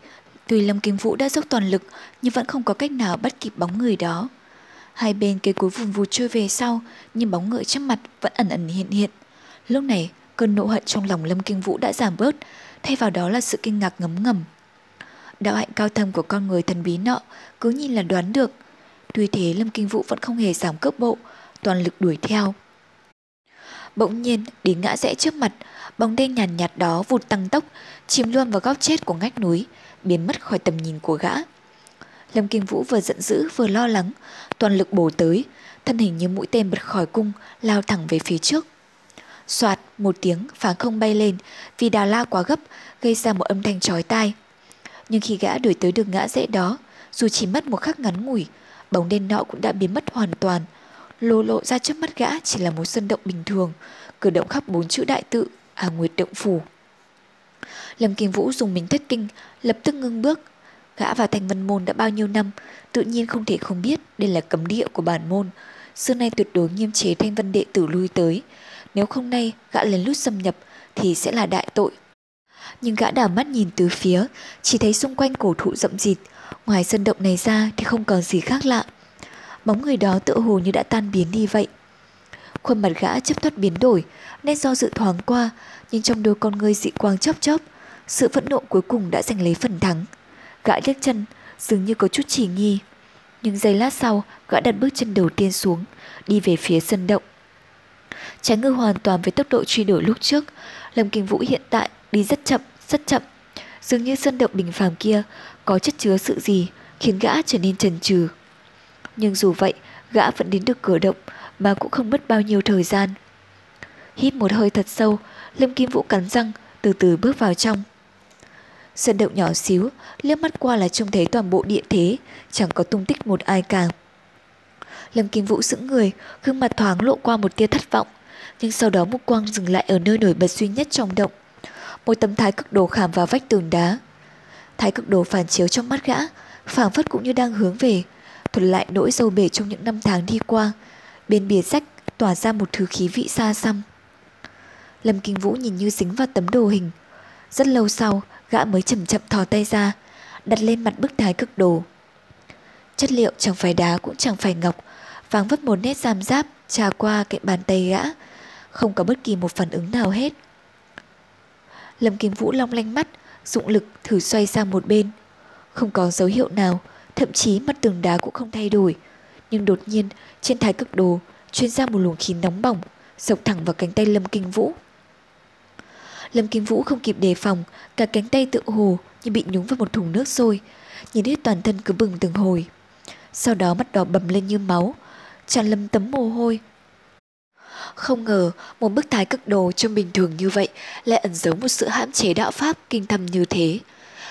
tuy Lâm Kim Vũ đã dốc toàn lực nhưng vẫn không có cách nào bắt kịp bóng người đó. Hai bên cây cối vùng vụt trôi về sau, nhưng bóng người trước mặt vẫn ẩn ẩn hiện hiện. Lúc này, cơn nộ hận trong lòng Lâm Kinh Vũ đã giảm bớt, thay vào đó là sự kinh ngạc ngấm ngầm. Đạo hạnh cao thâm của con người thần bí nọ cứ nhìn là đoán được. Tuy thế Lâm Kinh Vũ vẫn không hề giảm cước bộ, toàn lực đuổi theo. Bỗng nhiên, đến ngã rẽ trước mặt, bóng đen nhàn nhạt, nhạt đó vụt tăng tốc, chìm luôn vào góc chết của ngách núi, biến mất khỏi tầm nhìn của gã. Lâm Kinh Vũ vừa giận dữ vừa lo lắng, toàn lực bổ tới, thân hình như mũi tên bật khỏi cung, lao thẳng về phía trước. Soạt một tiếng phá không bay lên, vì đà la quá gấp, gây ra một âm thanh chói tai. Nhưng khi gã đuổi tới đường ngã rẽ đó, dù chỉ mất một khắc ngắn ngủi, bóng đen nọ cũng đã biến mất hoàn toàn. Lô lộ ra trước mắt gã chỉ là một sân động bình thường, cử động khắp bốn chữ đại tự, à nguyệt động phủ. Lâm Kinh Vũ dùng mình thất kinh, lập tức ngưng bước, Gã vào thành vân môn đã bao nhiêu năm, tự nhiên không thể không biết đây là cấm địa của bản môn. Xưa nay tuyệt đối nghiêm chế thanh vân đệ tử lui tới. Nếu không nay gã lén lút xâm nhập thì sẽ là đại tội. Nhưng gã đảo mắt nhìn từ phía, chỉ thấy xung quanh cổ thụ rậm rịt, ngoài sân động này ra thì không còn gì khác lạ. Bóng người đó tự hồ như đã tan biến đi vậy. Khuôn mặt gã chấp thoát biến đổi, nên do dự thoáng qua, nhưng trong đôi con ngươi dị quang chớp chớp, sự phẫn nộ cuối cùng đã giành lấy phần thắng. Gã liếc chân, dường như có chút chỉ nghi. Nhưng giây lát sau, gã đặt bước chân đầu tiên xuống, đi về phía sân động. Trái ngư hoàn toàn với tốc độ truy đuổi lúc trước, Lâm Kinh Vũ hiện tại đi rất chậm, rất chậm. Dường như sân động bình phàm kia có chất chứa sự gì khiến gã trở nên chần chừ. Nhưng dù vậy, gã vẫn đến được cửa động mà cũng không mất bao nhiêu thời gian. Hít một hơi thật sâu, Lâm Kim Vũ cắn răng, từ từ bước vào trong. Sân đậu nhỏ xíu, liếc mắt qua là trông thấy toàn bộ địa thế, chẳng có tung tích một ai cả. Lâm Kim Vũ sững người, gương mặt thoáng lộ qua một tia thất vọng, nhưng sau đó mục quang dừng lại ở nơi nổi bật duy nhất trong động. Một tấm thái cực đồ khảm vào vách tường đá. Thái cực đồ phản chiếu trong mắt gã, phảng phất cũng như đang hướng về, thuật lại nỗi dâu bể trong những năm tháng đi qua. Bên bìa sách tỏa ra một thứ khí vị xa xăm. Lâm Kinh Vũ nhìn như dính vào tấm đồ hình. Rất lâu sau, gã mới chậm chậm thò tay ra, đặt lên mặt bức thái cực đồ. Chất liệu chẳng phải đá cũng chẳng phải ngọc, vàng vấp một nét giam giáp trà qua cạnh bàn tay gã, không có bất kỳ một phản ứng nào hết. Lâm Kim Vũ long lanh mắt, dụng lực thử xoay sang một bên. Không có dấu hiệu nào, thậm chí mặt tường đá cũng không thay đổi. Nhưng đột nhiên, trên thái cực đồ, chuyên ra một luồng khí nóng bỏng, sộc thẳng vào cánh tay Lâm Kinh Vũ. Lâm Kim Vũ không kịp đề phòng, cả cánh tay tự hồ như bị nhúng vào một thùng nước sôi, nhìn hết toàn thân cứ bừng từng hồi. Sau đó mắt đỏ bầm lên như máu, tràn lâm tấm mồ hôi. Không ngờ một bức thái cực đồ trông bình thường như vậy lại ẩn giấu một sự hãm chế đạo pháp kinh thầm như thế.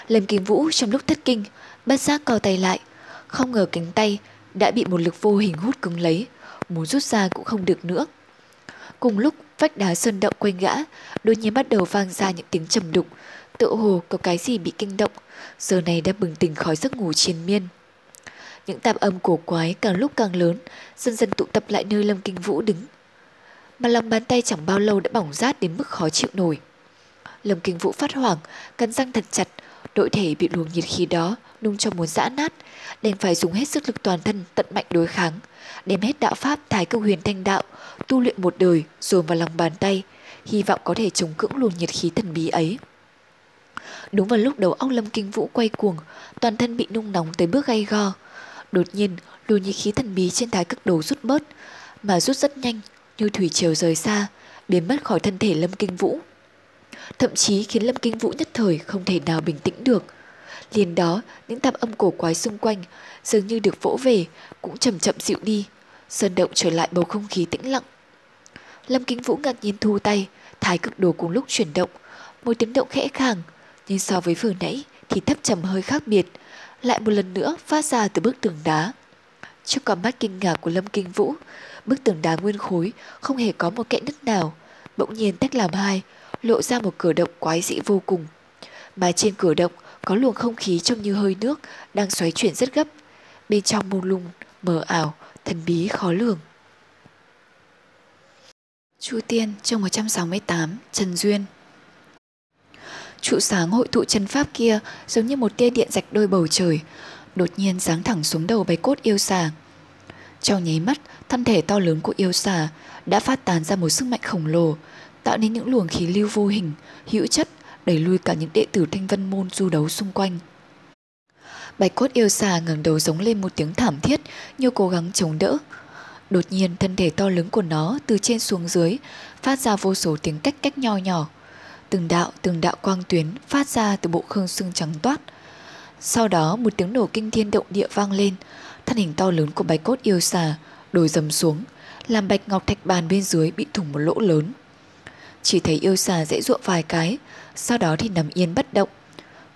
Lâm Kim Vũ trong lúc thất kinh, bất giác co tay lại, không ngờ cánh tay đã bị một lực vô hình hút cứng lấy, muốn rút ra cũng không được nữa. Cùng lúc vách đá sơn động quanh gã, đột nhiên bắt đầu vang ra những tiếng trầm đục, tựa hồ có cái gì bị kinh động, giờ này đã bừng tỉnh khỏi giấc ngủ triền miên. Những tạp âm cổ quái càng lúc càng lớn, dần dần tụ tập lại nơi Lâm Kinh Vũ đứng. Mà lòng bàn tay chẳng bao lâu đã bỏng rát đến mức khó chịu nổi. Lâm Kinh Vũ phát hoảng, cắn răng thật chặt, đội thể bị luồng nhiệt khí đó nung cho muốn giã nát, đành phải dùng hết sức lực toàn thân tận mạnh đối kháng, đem hết đạo pháp thái cực huyền thanh đạo, tu luyện một đời dồn vào lòng bàn tay, hy vọng có thể chống cưỡng luồng nhiệt khí thần bí ấy. Đúng vào lúc đầu óc Lâm Kinh Vũ quay cuồng, toàn thân bị nung nóng tới bước gay go. Đột nhiên, luồng nhiệt khí thần bí trên thái cực đồ rút bớt, mà rút rất nhanh, như thủy triều rời xa, biến mất khỏi thân thể Lâm Kinh Vũ. Thậm chí khiến Lâm Kinh Vũ nhất thời không thể nào bình tĩnh được. Liền đó, những tạp âm cổ quái xung quanh dường như được vỗ về, cũng chậm chậm dịu đi. Sơn động trở lại bầu không khí tĩnh lặng. Lâm kính Vũ ngạc nhiên thu tay, thái cực đồ cùng lúc chuyển động, một tiếng động khẽ khàng, nhưng so với vừa nãy thì thấp trầm hơi khác biệt, lại một lần nữa phát ra từ bức tường đá. Trước con mắt kinh ngạc của Lâm Kinh Vũ, bức tường đá nguyên khối không hề có một kẽ nứt nào, bỗng nhiên tách làm hai, lộ ra một cửa động quái dị vô cùng. Mà trên cửa động có luồng không khí trông như hơi nước đang xoáy chuyển rất gấp, bên trong mông lung, mờ ảo, thần bí khó lường. Chu Tiên trong 168 Trần Duyên Trụ sáng hội tụ chân pháp kia giống như một tia điện rạch đôi bầu trời, đột nhiên giáng thẳng xuống đầu bạch cốt yêu xà. Trong nháy mắt, thân thể to lớn của yêu xà đã phát tán ra một sức mạnh khổng lồ, tạo nên những luồng khí lưu vô hình, hữu chất, đẩy lui cả những đệ tử thanh vân môn du đấu xung quanh. Bạch cốt yêu xà ngẩng đầu giống lên một tiếng thảm thiết như cố gắng chống đỡ. Đột nhiên thân thể to lớn của nó từ trên xuống dưới phát ra vô số tiếng cách cách nho nhỏ. Từng đạo từng đạo quang tuyến phát ra từ bộ khương xương trắng toát. Sau đó một tiếng nổ kinh thiên động địa vang lên, thân hình to lớn của bạch cốt yêu xà đổ dầm xuống, làm bạch ngọc thạch bàn bên dưới bị thủng một lỗ lớn. Chỉ thấy yêu xà dễ dụa vài cái, sau đó thì nằm yên bất động.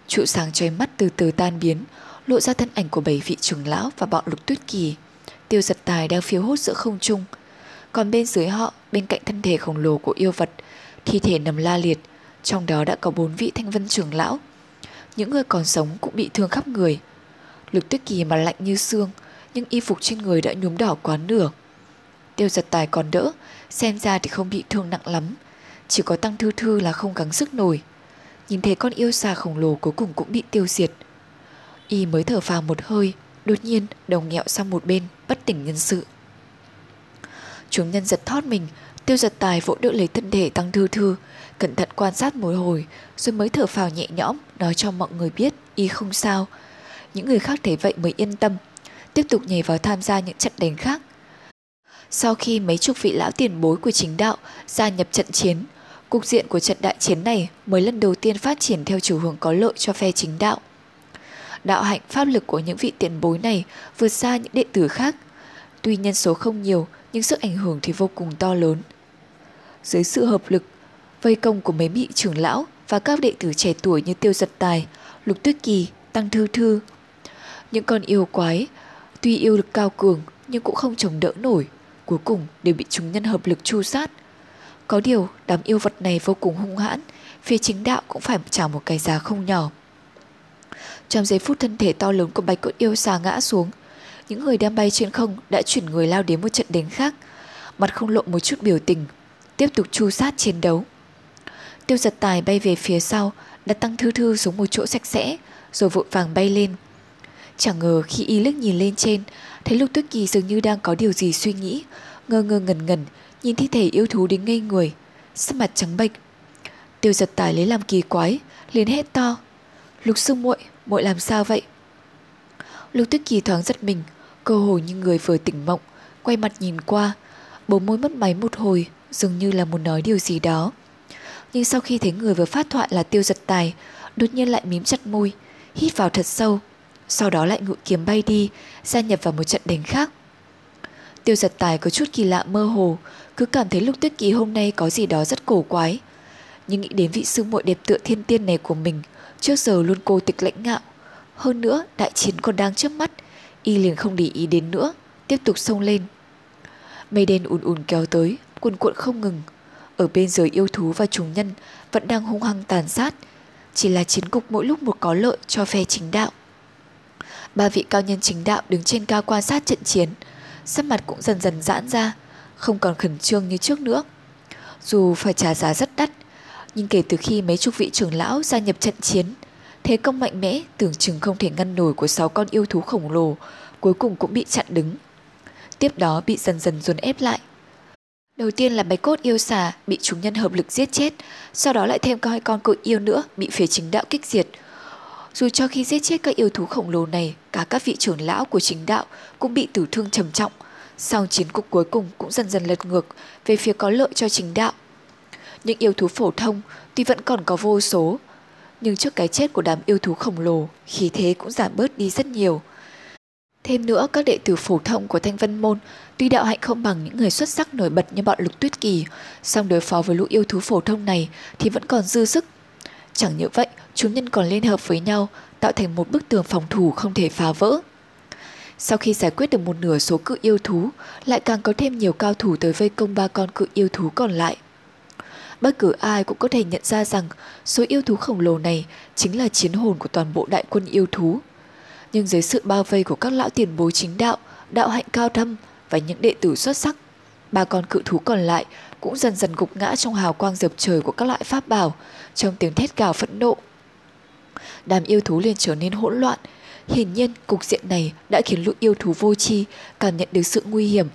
Trụ sáng chói mắt từ từ tan biến, lộ ra thân ảnh của bảy vị trưởng lão và bọn lục tuyết kỳ. Tiêu giật tài đang phiếu hốt giữa không trung. Còn bên dưới họ, bên cạnh thân thể khổng lồ của yêu vật, thi thể nằm la liệt, trong đó đã có bốn vị thanh vân trưởng lão. Những người còn sống cũng bị thương khắp người. Lục tuyết kỳ mà lạnh như xương, nhưng y phục trên người đã nhuốm đỏ quá nửa. Tiêu giật tài còn đỡ, xem ra thì không bị thương nặng lắm. Chỉ có tăng thư thư là không gắng sức nổi. Nhìn thấy con yêu xà khổng lồ cuối cùng cũng bị tiêu diệt. Y mới thở phào một hơi, đột nhiên đầu nghẹo sang một bên, bất tỉnh nhân sự. Chúng nhân giật thót mình, tiêu giật tài vỗ đỡ lấy thân thể tăng thư thư, cẩn thận quan sát một hồi, rồi mới thở phào nhẹ nhõm, nói cho mọi người biết y không sao. Những người khác thấy vậy mới yên tâm, tiếp tục nhảy vào tham gia những trận đánh khác. Sau khi mấy chục vị lão tiền bối của chính đạo gia nhập trận chiến, cục diện của trận đại chiến này mới lần đầu tiên phát triển theo chiều hướng có lợi cho phe chính đạo. Đạo hạnh pháp lực của những vị tiền bối này vượt xa những đệ tử khác. Tuy nhân số không nhiều, nhưng sức ảnh hưởng thì vô cùng to lớn. Dưới sự hợp lực, vây công của mấy vị trưởng lão và các đệ tử trẻ tuổi như tiêu giật tài, Lục Tuyết Kỳ, Tăng Thư Thư. Những con yêu quái, tuy yêu lực cao cường nhưng cũng không chống đỡ nổi, cuối cùng đều bị chúng nhân hợp lực chu sát. Có điều, đám yêu vật này vô cùng hung hãn, phía chính đạo cũng phải trả một cái giá không nhỏ. Trong giây phút thân thể to lớn của bạch cốt yêu xà ngã xuống, những người đang bay trên không đã chuyển người lao đến một trận đánh khác, mặt không lộ một chút biểu tình, tiếp tục chu sát chiến đấu. Tiêu giật tài bay về phía sau, đặt tăng thư thư xuống một chỗ sạch sẽ, rồi vội vàng bay lên. Chẳng ngờ khi y liếc nhìn lên trên, thấy Lục Tuyết Kỳ dường như đang có điều gì suy nghĩ, ngơ ngơ ngẩn ngẩn, nhìn thi thể yêu thú đến ngây người, sắc mặt trắng bệch. Tiêu giật tài lấy làm kỳ quái, liền hét to. Lục sư muội, muội làm sao vậy? Lục Tuyết Kỳ thoáng giật mình, cơ hồ như người vừa tỉnh mộng, quay mặt nhìn qua, bố môi mất máy một hồi, dường như là muốn nói điều gì đó. Nhưng sau khi thấy người vừa phát thoại là tiêu giật tài, đột nhiên lại mím chặt môi, hít vào thật sâu, sau đó lại ngự kiếm bay đi, gia nhập vào một trận đánh khác. Tiêu giật tài có chút kỳ lạ mơ hồ, cứ cảm thấy lúc tuyết kỳ hôm nay có gì đó rất cổ quái. Nhưng nghĩ đến vị sư muội đẹp tựa thiên tiên này của mình, trước giờ luôn cô tịch lãnh ngạo. Hơn nữa, đại chiến còn đang trước mắt, y liền không để ý đến nữa, tiếp tục xông lên. Mây đen ùn ùn kéo tới, cuồn cuộn không ngừng. Ở bên dưới yêu thú và chúng nhân vẫn đang hung hăng tàn sát, chỉ là chiến cục mỗi lúc một có lợi cho phe chính đạo. Ba vị cao nhân chính đạo đứng trên cao quan sát trận chiến, sắc mặt cũng dần dần giãn ra, không còn khẩn trương như trước nữa. Dù phải trả giá rất đắt, nhưng kể từ khi mấy chục vị trưởng lão gia nhập trận chiến, thế công mạnh mẽ tưởng chừng không thể ngăn nổi của sáu con yêu thú khổng lồ, cuối cùng cũng bị chặn đứng. Tiếp đó bị dần dần dồn ép lại. Đầu tiên là bạch cốt yêu xà bị chúng nhân hợp lực giết chết, sau đó lại thêm hai con cự yêu nữa bị phía chính đạo kích diệt. Dù cho khi giết chết các yêu thú khổng lồ này, cả các vị trưởng lão của chính đạo cũng bị tử thương trầm trọng, sau chiến cục cuối cùng cũng dần dần lật ngược về phía có lợi cho chính đạo. Những yêu thú phổ thông tuy vẫn còn có vô số, nhưng trước cái chết của đám yêu thú khổng lồ, khí thế cũng giảm bớt đi rất nhiều. Thêm nữa, các đệ tử phổ thông của Thanh Vân Môn tuy đạo hạnh không bằng những người xuất sắc nổi bật như bọn Lục Tuyết Kỳ, song đối phó với lũ yêu thú phổ thông này thì vẫn còn dư sức. Chẳng như vậy, chúng nhân còn liên hợp với nhau, tạo thành một bức tường phòng thủ không thể phá vỡ. Sau khi giải quyết được một nửa số cự yêu thú, lại càng có thêm nhiều cao thủ tới vây công ba con cự yêu thú còn lại. Bất cứ ai cũng có thể nhận ra rằng số yêu thú khổng lồ này chính là chiến hồn của toàn bộ đại quân yêu thú. Nhưng dưới sự bao vây của các lão tiền bối chính đạo, đạo hạnh cao thâm và những đệ tử xuất sắc, ba con cự thú còn lại cũng dần dần gục ngã trong hào quang dập trời của các loại pháp bảo, trong tiếng thét gào phẫn nộ. Đám yêu thú liền trở nên hỗn loạn, Hiển nhiên, cục diện này đã khiến lũ yêu thú vô tri cảm nhận được sự nguy hiểm.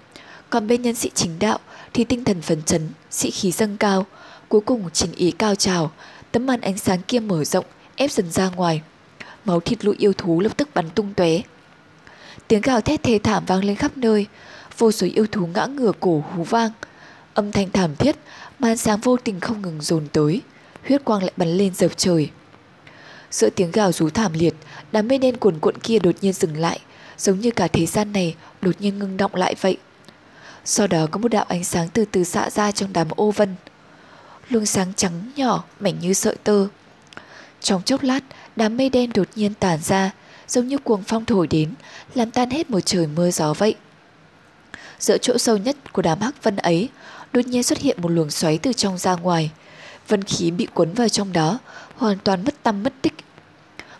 Còn bên nhân sĩ chính đạo thì tinh thần phấn chấn, sĩ khí dâng cao. Cuối cùng chính ý cao trào, tấm màn ánh sáng kia mở rộng, ép dần ra ngoài. Máu thịt lũ yêu thú lập tức bắn tung tóe. Tiếng gào thét thê thảm vang lên khắp nơi, vô số yêu thú ngã ngửa cổ hú vang. Âm thanh thảm thiết, màn sáng vô tình không ngừng dồn tới, huyết quang lại bắn lên dập trời. Giữa tiếng gào rú thảm liệt, đám mây đen cuồn cuộn kia đột nhiên dừng lại, giống như cả thế gian này đột nhiên ngưng động lại vậy. Sau đó có một đạo ánh sáng từ từ xạ ra trong đám ô vân. Luồng sáng trắng nhỏ, mảnh như sợi tơ. Trong chốc lát, đám mây đen đột nhiên tản ra, giống như cuồng phong thổi đến, làm tan hết một trời mưa gió vậy. Giữa chỗ sâu nhất của đám hắc vân ấy, đột nhiên xuất hiện một luồng xoáy từ trong ra ngoài. Vân khí bị cuốn vào trong đó, hoàn toàn mất tâm mất tích.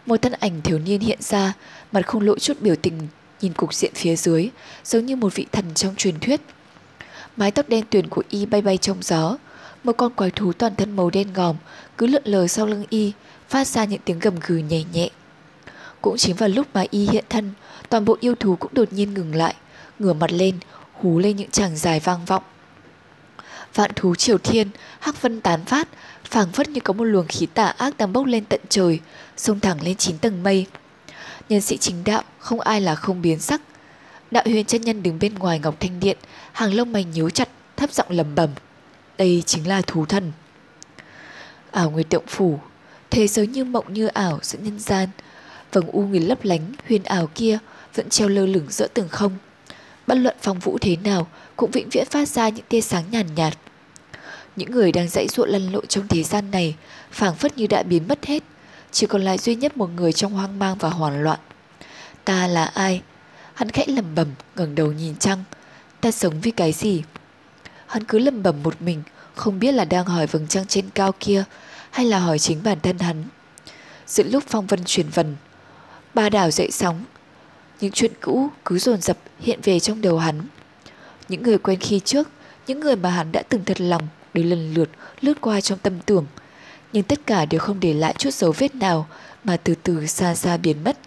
Một thân ảnh thiếu niên hiện ra, mặt không lộ chút biểu tình, nhìn cục diện phía dưới, giống như một vị thần trong truyền thuyết. Mái tóc đen tuyền của y bay bay trong gió, một con quái thú toàn thân màu đen ngòm cứ lượn lờ sau lưng y, phát ra những tiếng gầm gừ nhẹ nhẹ. Cũng chính vào lúc mà y hiện thân, toàn bộ yêu thú cũng đột nhiên ngừng lại, ngửa mặt lên, hú lên những chàng dài vang vọng. Vạn thú triều thiên, hắc vân tán phát, phảng phất như có một luồng khí tà ác đang bốc lên tận trời, xông thẳng lên chín tầng mây. Nhân sĩ chính đạo, không ai là không biến sắc. Đạo huyền chân nhân đứng bên ngoài ngọc thanh điện, hàng lông mày nhíu chặt, thấp giọng lầm bầm. Đây chính là thú thần. Ảo nguyệt động phủ, thế giới như mộng như ảo giữa nhân gian, vầng u người lấp lánh huyền ảo kia vẫn treo lơ lửng giữa tường không. Bất luận phong vũ thế nào cũng vĩnh viễn phát ra những tia sáng nhàn nhạt, nhạt những người đang dãy ruộng lăn lộn trong thế gian này phảng phất như đã biến mất hết, chỉ còn lại duy nhất một người trong hoang mang và hoảng loạn. Ta là ai? Hắn khẽ lầm bẩm ngẩng đầu nhìn trăng. Ta sống vì cái gì? Hắn cứ lầm bẩm một mình, không biết là đang hỏi vầng trăng trên cao kia hay là hỏi chính bản thân hắn. Giữa lúc phong vân truyền vần, ba đảo dậy sóng, những chuyện cũ cứ dồn dập hiện về trong đầu hắn. Những người quen khi trước, những người mà hắn đã từng thật lòng đều lần lượt lướt qua trong tâm tưởng, nhưng tất cả đều không để lại chút dấu vết nào mà từ từ xa xa biến mất.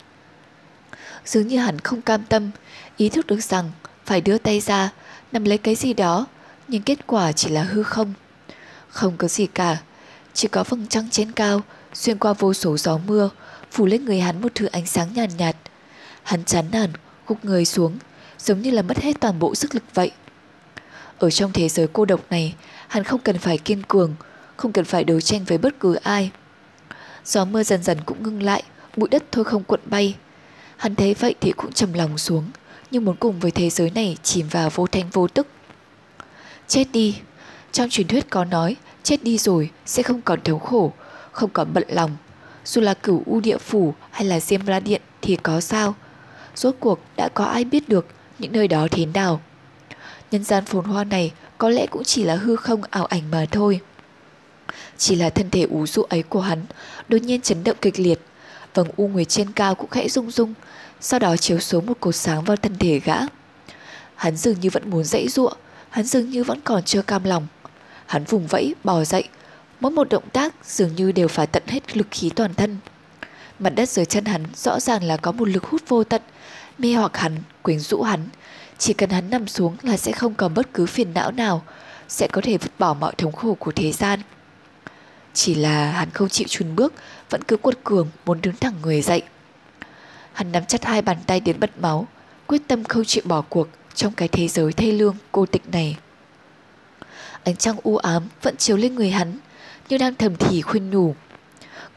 Dường như hắn không cam tâm, ý thức được rằng phải đưa tay ra, nắm lấy cái gì đó, nhưng kết quả chỉ là hư không. Không có gì cả, chỉ có vầng trăng trên cao, xuyên qua vô số gió mưa, phủ lên người hắn một thứ ánh sáng nhàn nhạt, nhạt. Hắn chán nản, gục người xuống, giống như là mất hết toàn bộ sức lực vậy. Ở trong thế giới cô độc này, hắn không cần phải kiên cường, không cần phải đấu tranh với bất cứ ai. Gió mưa dần dần cũng ngưng lại, bụi đất thôi không cuộn bay. Hắn thấy vậy thì cũng trầm lòng xuống, nhưng muốn cùng với thế giới này chìm vào vô thanh vô tức. Chết đi. Trong truyền thuyết có nói, chết đi rồi sẽ không còn thống khổ, không còn bận lòng. Dù là cửu u địa phủ hay là diêm la điện thì có sao. Rốt cuộc đã có ai biết được những nơi đó thế nào. Nhân gian phồn hoa này có lẽ cũng chỉ là hư không ảo ảnh mà thôi. Chỉ là thân thể ú dụ ấy của hắn đột nhiên chấn động kịch liệt. Vầng u nguyệt trên cao cũng khẽ rung rung, sau đó chiếu xuống một cột sáng vào thân thể gã. Hắn dường như vẫn muốn dãy giụa, hắn dường như vẫn còn chưa cam lòng. Hắn vùng vẫy, bò dậy, mỗi một động tác dường như đều phải tận hết lực khí toàn thân. Mặt đất dưới chân hắn rõ ràng là có một lực hút vô tận, mê hoặc hắn, quyến rũ hắn. Chỉ cần hắn nằm xuống là sẽ không còn bất cứ phiền não nào, sẽ có thể vứt bỏ mọi thống khổ của thế gian. Chỉ là hắn không chịu chùn bước, vẫn cứ quật cường muốn đứng thẳng người dậy. Hắn nắm chặt hai bàn tay đến bật máu, quyết tâm không chịu bỏ cuộc trong cái thế giới thê lương cô tịch này. Ánh trăng u ám vẫn chiếu lên người hắn, như đang thầm thì khuyên nhủ.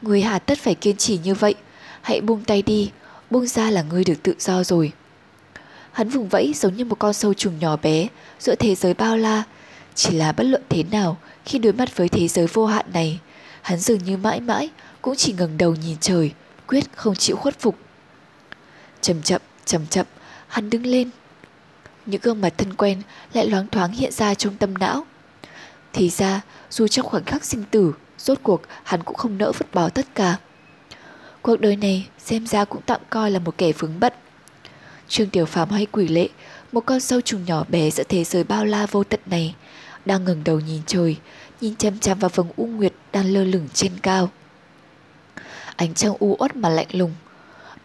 Người hà tất phải kiên trì như vậy, hãy buông tay đi, buông ra là ngươi được tự do rồi. Hắn vùng vẫy giống như một con sâu trùng nhỏ bé giữa thế giới bao la, chỉ là bất luận thế nào khi đối mặt với thế giới vô hạn này, hắn dường như mãi mãi cũng chỉ ngẩng đầu nhìn trời, quyết không chịu khuất phục. Chậm chậm, chậm chậm, hắn đứng lên. Những gương mặt thân quen lại loáng thoáng hiện ra trong tâm não. Thì ra, dù trong khoảnh khắc sinh tử, rốt cuộc hắn cũng không nỡ vứt bỏ tất cả. Cuộc đời này xem ra cũng tạm coi là một kẻ vướng bận. Trương Tiểu Phàm hay quỷ lệ, một con sâu trùng nhỏ bé giữa thế giới bao la vô tận này, đang ngẩng đầu nhìn trời, nhìn chăm chăm vào vầng u nguyệt đang lơ lửng trên cao. Ánh trăng u uất mà lạnh lùng.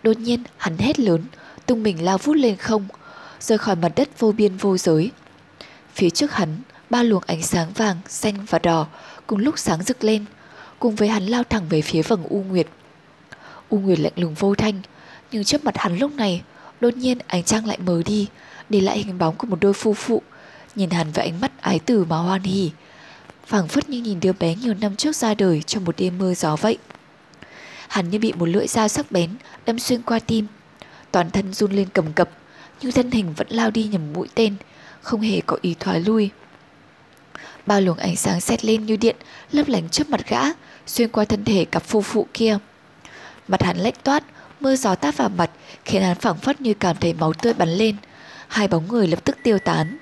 Đột nhiên hắn hét lớn, tung mình lao vút lên không, rời khỏi mặt đất vô biên vô giới. Phía trước hắn, ba luồng ánh sáng vàng, xanh và đỏ cùng lúc sáng rực lên, cùng với hắn lao thẳng về phía vầng u nguyệt. U nguyệt lạnh lùng vô thanh, nhưng trước mặt hắn lúc này, đột nhiên ánh trăng lại mờ đi, để lại hình bóng của một đôi phu phụ, nhìn hắn với ánh mắt ái tử mà hoan hỉ, phảng phất như nhìn đứa bé nhiều năm trước ra đời trong một đêm mưa gió vậy. Hắn như bị một lưỡi dao sắc bén đâm xuyên qua tim, toàn thân run lên cầm cập, nhưng thân hình vẫn lao đi nhầm mũi tên, không hề có ý thoái lui. Ba luồng ánh sáng xét lên như điện, lấp lánh trước mặt gã, xuyên qua thân thể cặp phu phụ kia. Mặt hắn lách toát, mưa gió tát vào mặt, khiến hắn phảng phất như cảm thấy máu tươi bắn lên. Hai bóng người lập tức tiêu tán.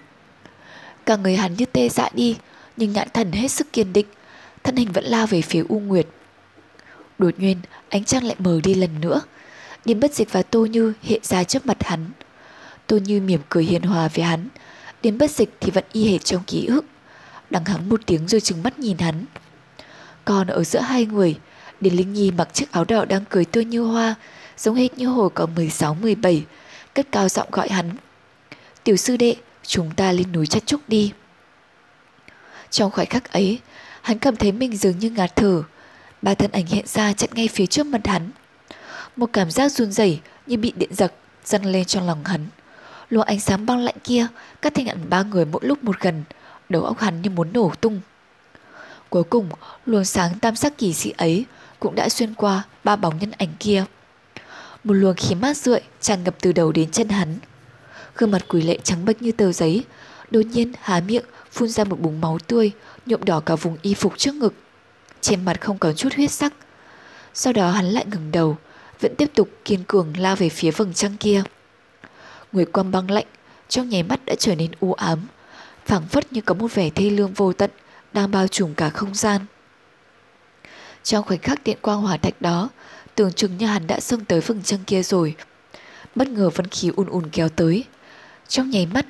Cả người hắn như tê dại đi, nhưng nhãn thần hết sức kiên định, thân hình vẫn lao về phía U Nguyệt. Đột nhiên, ánh trăng lại mờ đi lần nữa. Điềm bất dịch và Tô Như hiện ra trước mặt hắn. Tô Như mỉm cười hiền hòa với hắn. Điềm bất dịch thì vẫn y hệt trong ký ức. Đằng hắn một tiếng rồi trừng mắt nhìn hắn. Còn ở giữa hai người, Điền Linh Nhi mặc chiếc áo đỏ đang cười tươi như hoa, giống hệt như hồi có 16-17, cất cao giọng gọi hắn. Tiểu sư đệ, chúng ta lên núi chắt trúc đi. Trong khoảnh khắc ấy, hắn cảm thấy mình dường như ngạt thở. Ba thân ảnh hiện ra chặn ngay phía trước mặt hắn. Một cảm giác run rẩy như bị điện giật dâng lên trong lòng hắn. Luồng ánh sáng băng lạnh kia cắt thành ảnh ba người mỗi lúc một gần, đầu óc hắn như muốn nổ tung. Cuối cùng, luồng sáng tam sắc kỳ dị ấy cũng đã xuyên qua ba bóng nhân ảnh kia. Một luồng khí mát rượi tràn ngập từ đầu đến chân hắn. Gương mặt quỷ lệ trắng bệch như tờ giấy, đột nhiên há miệng phun ra một búng máu tươi, nhuộm đỏ cả vùng y phục trước ngực. Trên mặt không còn chút huyết sắc. Sau đó hắn lại ngừng đầu, vẫn tiếp tục kiên cường lao về phía vầng trăng kia. người quang băng lạnh, trong nháy mắt đã trở nên u ám, phảng phất như có một vẻ thê lương vô tận đang bao trùm cả không gian. Trong khoảnh khắc điện quang hỏa thạch đó, tưởng chừng như hắn đã xông tới vầng trăng kia rồi. Bất ngờ vân khí ùn ùn kéo tới. Trong nháy mắt,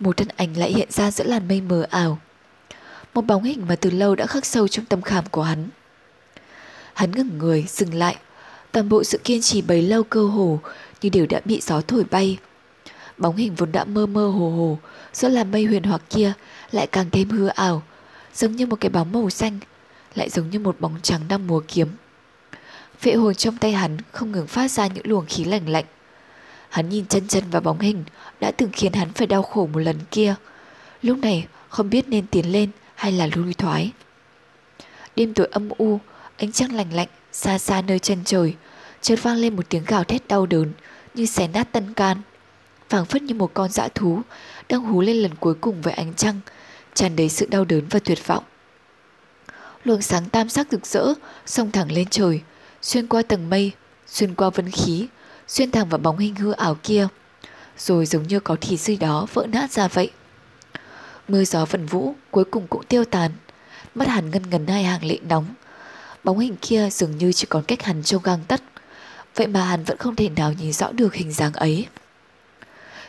một thân ảnh lại hiện ra giữa làn mây mờ ảo. Một bóng hình mà từ lâu đã khắc sâu trong tâm khảm của hắn. Hắn ngừng người, dừng lại. Toàn bộ sự kiên trì bấy lâu cơ hồ như đều đã bị gió thổi bay. Bóng hình vốn đã mơ mơ hồ hồ, giữa làn mây huyền hoặc kia lại càng thêm hư ảo, giống như một cái bóng màu xanh, lại giống như một bóng trắng đang múa kiếm. Vệ hồn trong tay hắn không ngừng phát ra những luồng khí lạnh lạnh. Hắn nhìn chân chân vào bóng hình đã từng khiến hắn phải đau khổ một lần kia. Lúc này không biết nên tiến lên hay là lui thoái. Đêm tối âm u, ánh trăng lạnh lạnh, xa xa nơi chân trời, chợt vang lên một tiếng gào thét đau đớn, như xé nát tân can. phảng phất như một con dã thú đang hú lên lần cuối cùng với ánh trăng, tràn đầy sự đau đớn và tuyệt vọng. Luồng sáng tam sắc rực rỡ, xông thẳng lên trời, xuyên qua tầng mây, xuyên qua vân khí, xuyên thẳng vào bóng hình hư ảo kia, rồi giống như có thịt gì đó vỡ nát ra vậy. Mưa gió vần vũ cuối cùng cũng tiêu tán, mắt hàn ngân ngần hai hàng lệ nóng. Bóng hình kia dường như chỉ còn cách hắn trong gang tắt, vậy mà hắn vẫn không thể nào nhìn rõ được hình dáng ấy.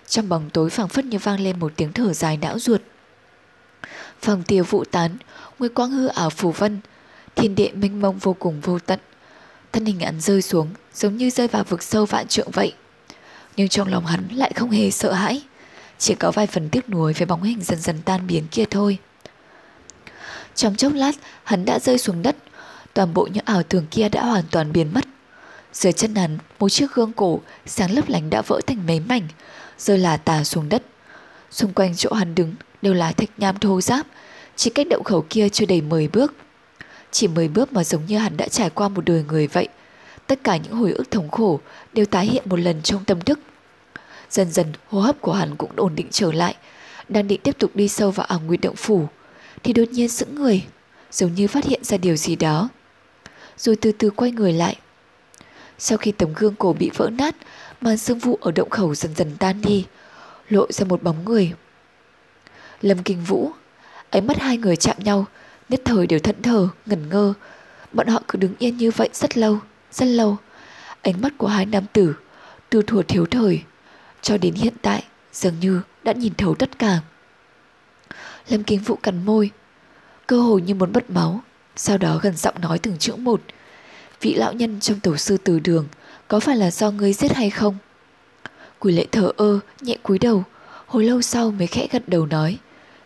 Trong bóng tối phảng phất như vang lên một tiếng thở dài não ruột. Phòng tiêu vụ tán, nguy quang hư ảo phù vân, thiên địa mênh mông vô cùng vô tận. Thân hình hắn rơi xuống, giống như rơi vào vực sâu vạn trượng vậy. Nhưng trong lòng hắn lại không hề sợ hãi, chỉ có vài phần tiếc nuối về bóng hình dần dần tan biến kia thôi. Trong chốc lát, hắn đã rơi xuống đất, toàn bộ những ảo tưởng kia đã hoàn toàn biến mất. Dưới chân hắn, một chiếc gương cổ sáng lấp lánh đã vỡ thành mấy mảnh, rơi là tà xuống đất. Xung quanh chỗ hắn đứng đều là thạch nham thô giáp, chỉ cách động khẩu kia chưa đầy 10 bước. Chỉ 10 bước mà giống như hắn đã trải qua một đời người vậy. Tất cả những hồi ức thống khổ đều tái hiện một lần trong tâm thức. Dần dần hô hấp của hắn cũng ổn định trở lại, đang định tiếp tục đi sâu vào ảo nguyệt động phủ, thì đột nhiên sững người, giống như phát hiện ra điều gì đó. Rồi từ từ quay người lại. Sau khi tấm gương cổ bị vỡ nát, màn sương vụ ở động khẩu dần dần tan đi, lộ ra một bóng người. Lâm Kinh Vũ, ánh mắt hai người chạm nhau, nhất thời đều thẫn thờ, ngẩn ngơ. Bọn họ cứ đứng yên như vậy rất lâu, rất lâu. Ánh mắt của hai nam tử, từ thuở thiếu thời, cho đến hiện tại, dường như đã nhìn thấu tất cả. Lâm Kinh Vũ cắn môi, cơ hồ như muốn bất máu, sau đó gần giọng nói từng chữ một. Vị lão nhân trong tổ sư từ đường, có phải là do ngươi giết hay không? Quỷ lệ thở ơ, nhẹ cúi đầu, hồi lâu sau mới khẽ gật đầu nói,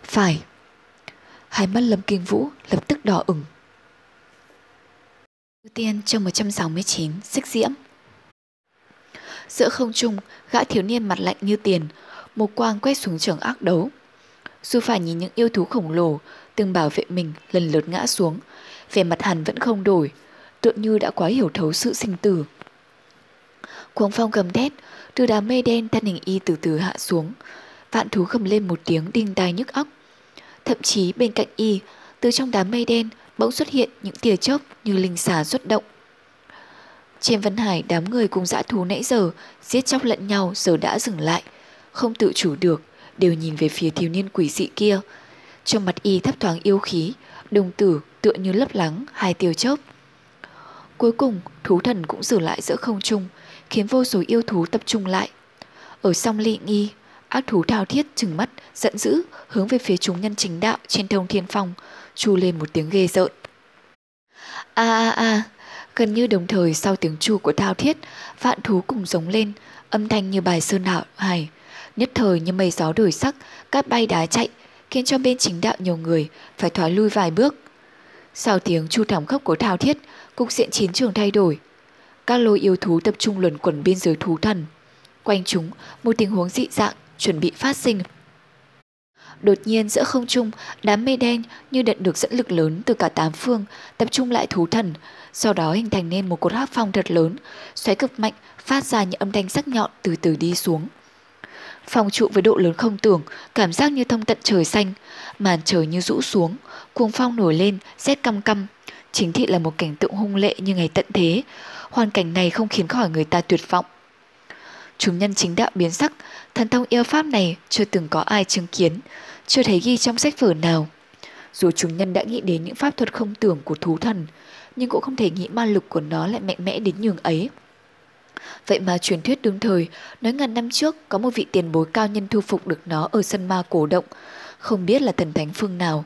phải. Hai mắt Lâm Kinh Vũ lập tức đỏ ửng. Ưu tiên chương 169, xích diễm. Giữa không trung, gã thiếu niên mặt lạnh như tiền, một quang quét xuống trường ác đấu. Dù phải nhìn những yêu thú khổng lồ từng bảo vệ mình lần lượt ngã xuống, vẻ mặt hắn vẫn không đổi, tựa như đã quá hiểu thấu sự sinh tử. Cuồng phong gầm thét, từ đám mây đen thân hình y từ từ hạ xuống, vạn thú gầm lên một tiếng đinh tai nhức óc. Thậm chí bên cạnh y, từ trong đám mây đen bỗng xuất hiện những tia chớp như linh xà xuất động. Trên Vân Hải đám người cùng dã thú nãy giờ giết chóc lẫn nhau giờ đã dừng lại, không tự chủ được, đều nhìn về phía thiếu niên quỷ dị kia. Trong mặt y thấp thoáng yêu khí, đồng tử tựa như lấp lắng hai tiêu chớp. Cuối cùng, thú thần cũng dừng lại giữa không trung, khiến vô số yêu thú tập trung lại. Ở song lị nghi, ác thú thao thiết trừng mắt, giận dữ, hướng về phía chúng nhân chính đạo trên thông thiên phong, chu lên một tiếng ghê rợn. A a a, gần như đồng thời sau tiếng chu của thao thiết, vạn thú cùng giống lên, âm thanh như bài sơn đạo hài. Nhất thời như mây gió đổi sắc, cát bay đá chạy, khiến cho bên chính đạo nhiều người phải thoái lui vài bước. Sau tiếng chu thảm khốc của thao thiết, cục diện chiến trường thay đổi, các lôi yêu thú tập trung luẩn quẩn biên giới thú thần. Quanh chúng, một tình huống dị dạng chuẩn bị phát sinh. Đột nhiên giữa không trung, đám mây đen như nhận được dẫn lực lớn từ cả tám phương tập trung lại thú thần, sau đó hình thành nên một cột hắc phong thật lớn, xoáy cực mạnh, phát ra những âm thanh sắc nhọn từ từ đi xuống. Phong trụ với độ lớn không tưởng, cảm giác như thông tận trời xanh, màn trời như rũ xuống, cuồng phong nổi lên, rét căm căm, chính thị là một cảnh tượng hung lệ như ngày tận thế. Hoàn cảnh này không khiến khỏi người ta tuyệt vọng. Chúng nhân chính đạo biến sắc, thần thông yêu pháp này chưa từng có ai chứng kiến, chưa thấy ghi trong sách vở nào. Dù chúng nhân đã nghĩ đến những pháp thuật không tưởng của thú thần, nhưng cũng không thể nghĩ ma lực của nó lại mạnh mẽ đến nhường ấy. Vậy mà truyền thuyết đương thời nói ngàn năm trước có một vị tiền bối cao nhân thu phục được nó ở sân ma cổ động, không biết là thần thánh phương nào.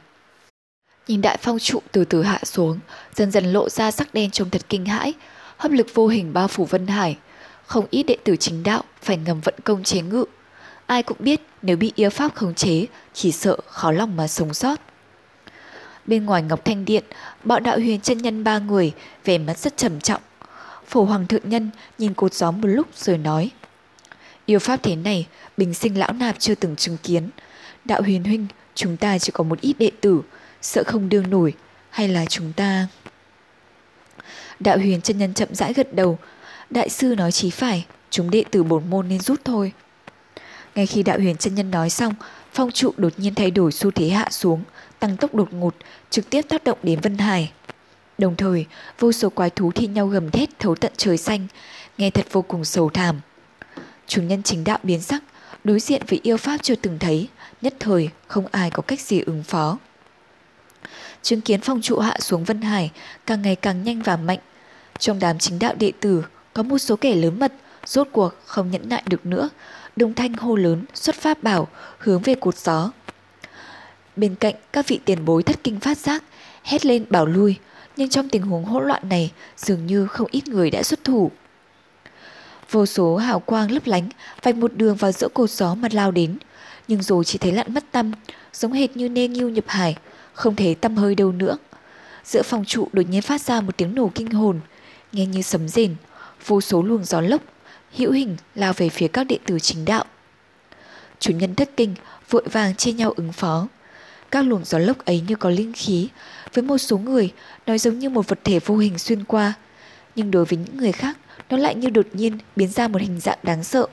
Nhìn đại phong trụ từ từ hạ xuống, dần dần lộ ra sắc đen trông thật kinh hãi, hấp lực vô hình bao phủ Vân Hải. Không ít đệ tử chính đạo phải ngầm vận công chế ngự. Ai cũng biết nếu bị yêu pháp khống chế, chỉ sợ khó lòng mà sống sót. Bên ngoài Ngọc Thanh Điện, bọn đạo huyền chân nhân ba người, vẻ mặt rất trầm trọng. Phổ Hoàng Thượng Nhân nhìn cột gió một lúc rồi nói. Yêu pháp thế này, bình sinh lão nạp chưa từng chứng kiến. Đạo huyền huynh, chúng ta chỉ có một ít đệ tử, sợ không đương nổi, hay là chúng ta... Đạo huyền chân nhân chậm rãi gật đầu. Đại sư nói chí phải, chúng đệ tử bổn môn nên rút thôi. Ngay khi đạo huyền chân nhân nói xong, phong trụ đột nhiên thay đổi xu thế hạ xuống, tăng tốc đột ngột, trực tiếp tác động đến Vân Hải. Đồng thời, vô số quái thú thi nhau gầm thét thấu tận trời xanh, nghe thật vô cùng sầu thảm. Chủ nhân chính đạo biến sắc, đối diện với yêu pháp chưa từng thấy, nhất thời không ai có cách gì ứng phó. Chứng kiến phong trụ hạ xuống Vân Hải càng ngày càng nhanh và mạnh. Trong đám chính đạo đệ tử có một số kẻ lớn mật, rốt cuộc không nhẫn nại được nữa, đồng thanh hô lớn xuất pháp bảo hướng về cột gió. Bên cạnh các vị tiền bối thất kinh phát giác, hét lên bảo lui, nhưng trong tình huống hỗn loạn này dường như không ít người đã xuất thủ. Vô số hào quang lấp lánh vạch một đường vào giữa cột gió mà lao đến, nhưng rồi chỉ thấy lặn mất tâm, giống hệt như nê nghiêu nhập hải, không thấy tâm hơi đâu nữa. Giữa phòng trụ đột nhiên phát ra một tiếng nổ kinh hồn, nghe như sấm rền, vô số luồng gió lốc, hữu hình lao về phía các đệ tử chính đạo. Chủ nhân thất kinh, vội vàng chia nhau ứng phó. Các luồng gió lốc ấy như có linh khí, với một số người nó giống như một vật thể vô hình xuyên qua, nhưng đối với những người khác nó lại như đột nhiên biến ra một hình dạng đáng sợ.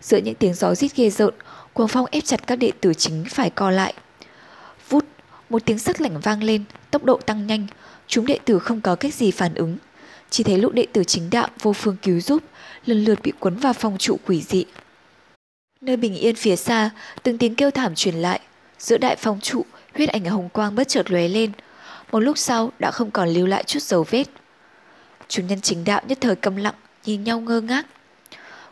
Giữa những tiếng gió rít ghê rợn, cuồng phong ép chặt các đệ tử chính phải co lại. Vút, một tiếng sắc lạnh vang lên, tốc độ tăng nhanh, chúng đệ tử không có cách gì phản ứng. Chỉ thấy lũ đệ tử chính đạo vô phương cứu giúp, lần lượt bị cuốn vào phòng trụ quỷ dị. Nơi bình yên phía xa, từng tiếng kêu thảm truyền lại. Giữa đại phòng trụ, huyết ảnh hồng quang bất chợt lóe lên. Một lúc sau đã không còn lưu lại chút dấu vết. Chúng nhân chính đạo nhất thời câm lặng, nhìn nhau ngơ ngác.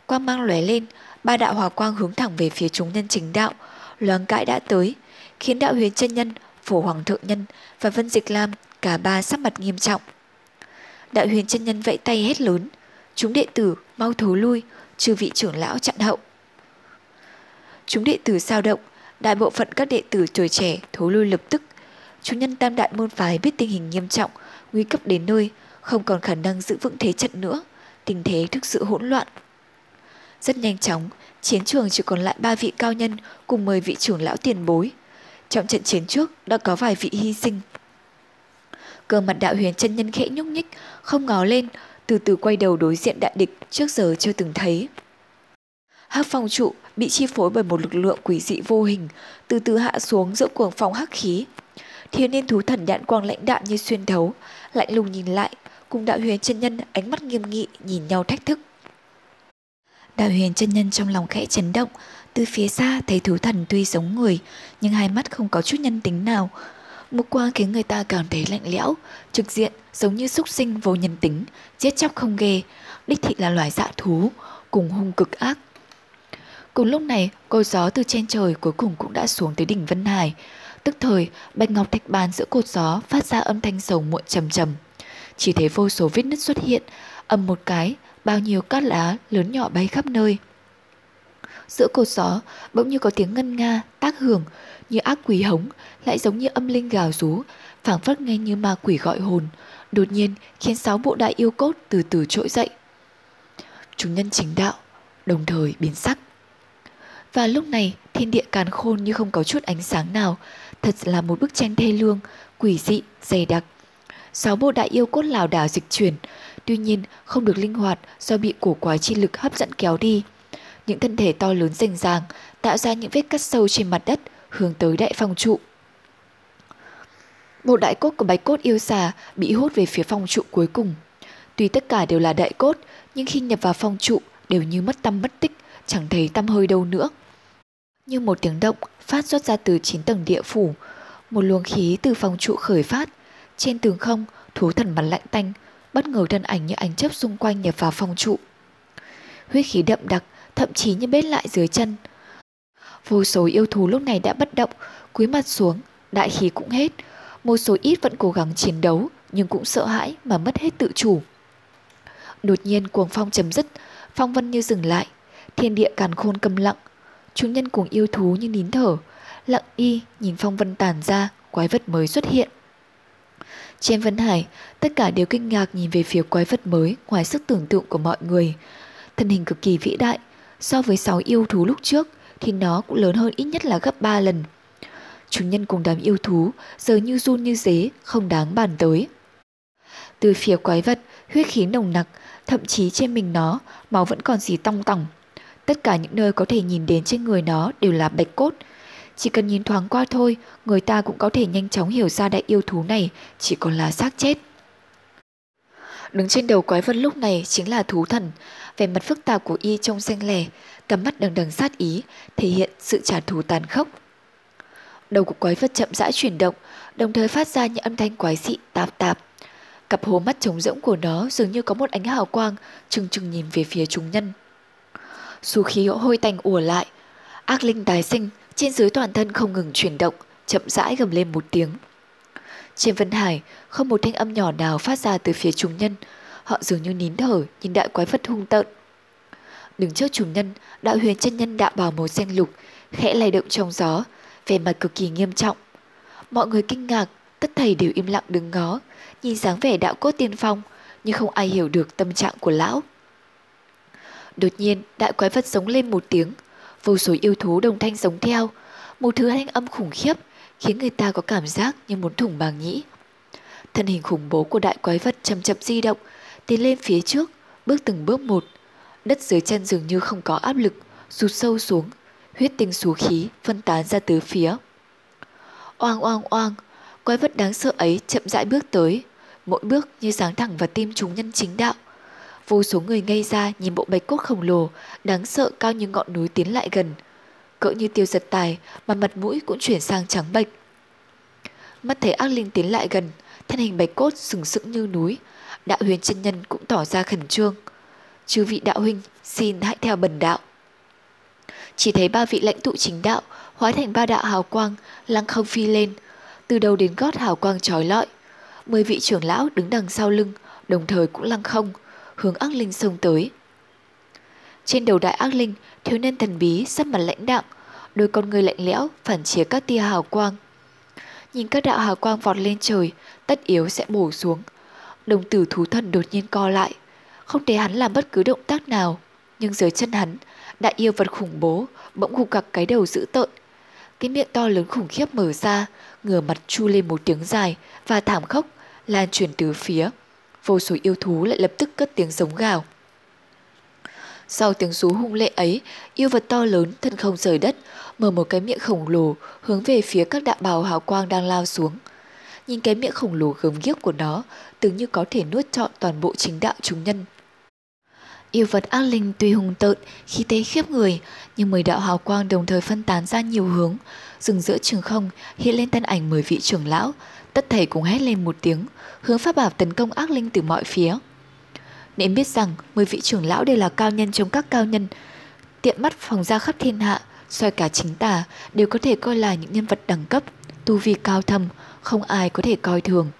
Quang mang lóe lên, ba đạo hòa quang hướng thẳng về phía chúng nhân chính đạo, loáng cãi đã tới, khiến đạo huyền chân nhân, phổ hoàng thượng nhân và vân dịch lam cả ba sắc mặt nghiêm trọng. Đạo huyền chân nhân vẫy tay hét lớn, chúng đệ tử mau thối lui, trừ vị trưởng lão chặn hậu. Chúng đệ tử sao động, đại bộ phận các đệ tử tuổi trẻ thối lui lập tức. Chúng nhân tam đại môn phái biết tình hình nghiêm trọng, nguy cấp đến nơi, không còn khả năng giữ vững thế trận nữa, tình thế thực sự hỗn loạn. Rất nhanh chóng, chiến trường chỉ còn lại ba vị cao nhân cùng 10 vị trưởng lão tiền bối. Trong trận chiến trước đã có vài vị hy sinh. Cơ mặt đạo huyền chân nhân khẽ nhúc nhích, không ngó lên, từ từ quay đầu đối diện đại địch trước giờ chưa từng thấy. Hắc phong trụ bị chi phối bởi một lực lượng quỷ dị vô hình, từ từ hạ xuống giữa cuồng phong hắc khí. Thiên niên thú thần đạn quang lãnh đạm như xuyên thấu, lạnh lùng nhìn lại, cùng đạo huyền chân nhân ánh mắt nghiêm nghị nhìn nhau thách thức. Đạo huyền chân nhân trong lòng khẽ chấn động, từ phía xa thấy thú thần tuy giống người, nhưng hai mắt không có chút nhân tính nào. Một quang khiến người ta cảm thấy lạnh lẽo, trực diện giống như súc sinh vô nhân tính, giết chóc không ghê, đích thị là loài dạ thú, cùng hung cực ác. Cùng lúc này, cột gió từ trên trời cuối cùng cũng đã xuống tới đỉnh Vân Hải. Tức thời, bạch ngọc thạch bàn giữa cột gió phát ra âm thanh sầu muộn trầm trầm. Chỉ thấy vô số vết nứt xuất hiện, ầm một cái, bao nhiêu cát lá lớn nhỏ bay khắp nơi. Giữa cột gió, bỗng như có tiếng ngân nga, tác hưởng, như ác quỷ hống, lại giống như âm linh gào rú, phảng phất nghe như ma quỷ gọi hồn, đột nhiên khiến sáu bộ đại yêu cốt từ từ trỗi dậy. Chúng nhân chính đạo, đồng thời biến sắc. Và lúc này, thiên địa càn khôn như không có chút ánh sáng nào, thật là một bức tranh thê lương, quỷ dị, dày đặc. Sáu bộ đại yêu cốt lảo đảo dịch chuyển, tuy nhiên không được linh hoạt do bị cổ quái chi lực hấp dẫn kéo đi. Những thân thể to lớn rành ràng tạo ra những vết cắt sâu trên mặt đất hướng tới đại phong trụ. Một đại cốt của bạch cốt yêu xà bị hút về phía phong trụ cuối cùng. Tuy tất cả đều là đại cốt, nhưng khi nhập vào phong trụ đều như mất tâm mất tích, chẳng thấy tâm hơi đâu nữa. Như một tiếng động phát xuất ra từ chín tầng địa phủ, một luồng khí từ phong trụ khởi phát. Trên tường không, thú thần mặt lạnh tanh, bất ngờ thân ảnh như ánh chớp xung quanh nhập vào phong trụ. Huyết khí đậm đặc, thậm chí như bết lại dưới chân. Vô số yêu thú lúc này đã bất động, cúi mặt xuống, đại khí cũng hết. Một số ít vẫn cố gắng chiến đấu, nhưng cũng sợ hãi mà mất hết tự chủ. Đột nhiên cuồng phong chấm dứt, phong vân như dừng lại, thiên địa càn khôn câm lặng. Chúng nhân cùng yêu thú như nín thở, lặng y nhìn phong vân tàn ra, quái vật mới xuất hiện. Trên Vân Hải, tất cả đều kinh ngạc nhìn về phía quái vật mới ngoài sức tưởng tượng của mọi người. Thân hình cực kỳ vĩ đại, so với sáu yêu thú lúc trước thì nó cũng lớn hơn ít nhất là gấp 3 lần. Chúng nhân cùng đám yêu thú giờ như run như dế, không đáng bàn tới. Từ phía quái vật, huyết khí nồng nặc, thậm chí trên mình nó, máu vẫn còn gì tong tỏng. Tất cả những nơi có thể nhìn đến trên người nó đều là bạch cốt, chỉ cần nhìn thoáng qua thôi, người ta cũng có thể nhanh chóng hiểu ra đại yêu thú này chỉ còn là xác chết. Đứng trên đầu quái vật lúc này chính là thú thần. Vẻ mặt phức tạp của y trông xanh lẻ, cắm mắt đằng đằng sát ý, thể hiện sự trả thù tàn khốc. Đầu của quái vật chậm rãi chuyển động, đồng thời phát ra những âm thanh quái dị tạp tạp. Cặp hố mắt trống rỗng của nó dường như có một ánh hào quang, trừng trừng nhìn về phía chúng nhân. Xu khí hôi tanh ùa lại, ác linh tái sinh, trên dưới toàn thân không ngừng chuyển động, chậm rãi gầm lên một tiếng. Trên Vân Hải, không một thanh âm nhỏ nào phát ra từ phía chúng nhân. Họ dường như nín thở, nhìn đại quái vật hung tợn. Đứng trước chúng nhân, đạo huyền chân nhân đạo bào màu xanh lục, khẽ lay động trong gió, vẻ mặt cực kỳ nghiêm trọng. Mọi người kinh ngạc, tất thầy đều im lặng đứng ngó, nhìn dáng vẻ đạo cốt tiên phong, nhưng không ai hiểu được tâm trạng của lão. Đột nhiên, đại quái vật giống lên một tiếng, vô số yêu thú đồng thanh giống theo, một thứ thanh âm khủng khiếp khiến người ta có cảm giác như muốn thủng màng nhĩ. Thân hình khủng bố của đại quái vật chậm chậm di động, tiến lên phía trước, bước từng bước một. Đất dưới chân dường như không có áp lực, rụt sâu xuống, huyết tinh số khí phân tán ra tứ phía. Oang oang oang, quái vật đáng sợ ấy chậm rãi bước tới, mỗi bước như sáng thẳng vào tim chúng nhân chính đạo. Vô số người ngây ra nhìn bộ bạch cốt khổng lồ, đáng sợ cao như ngọn núi tiến lại gần. Cỡ như tiêu giật tài mà mặt mũi cũng chuyển sang trắng bệch. Mắt thấy ác linh tiến lại gần, thân hình bạch cốt sừng sững như núi. Đạo huyền chân nhân cũng tỏ ra khẩn trương. Chư vị đạo huynh, xin hãy theo bần đạo. Chỉ thấy ba vị lãnh tụ chính đạo hóa thành ba đạo hào quang lăng không phi lên, từ đầu đến gót hào quang trói lọi. Mười vị trưởng lão đứng đằng sau lưng, đồng thời cũng lăng không, hướng ác linh xông tới. Trên đầu đại ác linh, thiếu niên thần bí sắc mặt lãnh đạm, đôi con người lạnh lẽo phản chiếu các tia hào quang. Nhìn các đạo hào quang vọt lên trời, tất yếu sẽ bổ xuống. Đồng tử thú thần đột nhiên co lại, không để hắn làm bất cứ động tác nào, nhưng dưới chân hắn, đại yêu vật khủng bố bỗng gục gặc cái đầu dữ tợn. Cái miệng to lớn khủng khiếp mở ra, ngửa mặt chu lên một tiếng dài và thảm khốc lan truyền từ phía vô số yêu thú lại lập tức cất tiếng giống gào. Sau tiếng rú hung lệ ấy, yêu vật to lớn thân không rời đất, mở một cái miệng khổng lồ hướng về phía các đạo bào hào quang đang lao xuống. Nhìn cái miệng khổng lồ gớm ghiếc của nó, tưởng như có thể nuốt trọn toàn bộ chính đạo chúng nhân. Yêu vật ác linh tuy hùng tợn, khi tế khiếp người, nhưng mười đạo hào quang đồng thời phân tán ra nhiều hướng. Dừng giữa trường không hiện lên thân ảnh mười vị trưởng lão, tất thầy cùng hét lên một tiếng, hướng pháp bảo tấn công ác linh từ mọi phía. Nên biết rằng mười vị trưởng lão đều là cao nhân trong các cao nhân, tiện mắt phòng ra khắp thiên hạ, soi cả chính tà đều có thể coi là những nhân vật đẳng cấp, tu vi cao thâm, không ai có thể coi thường.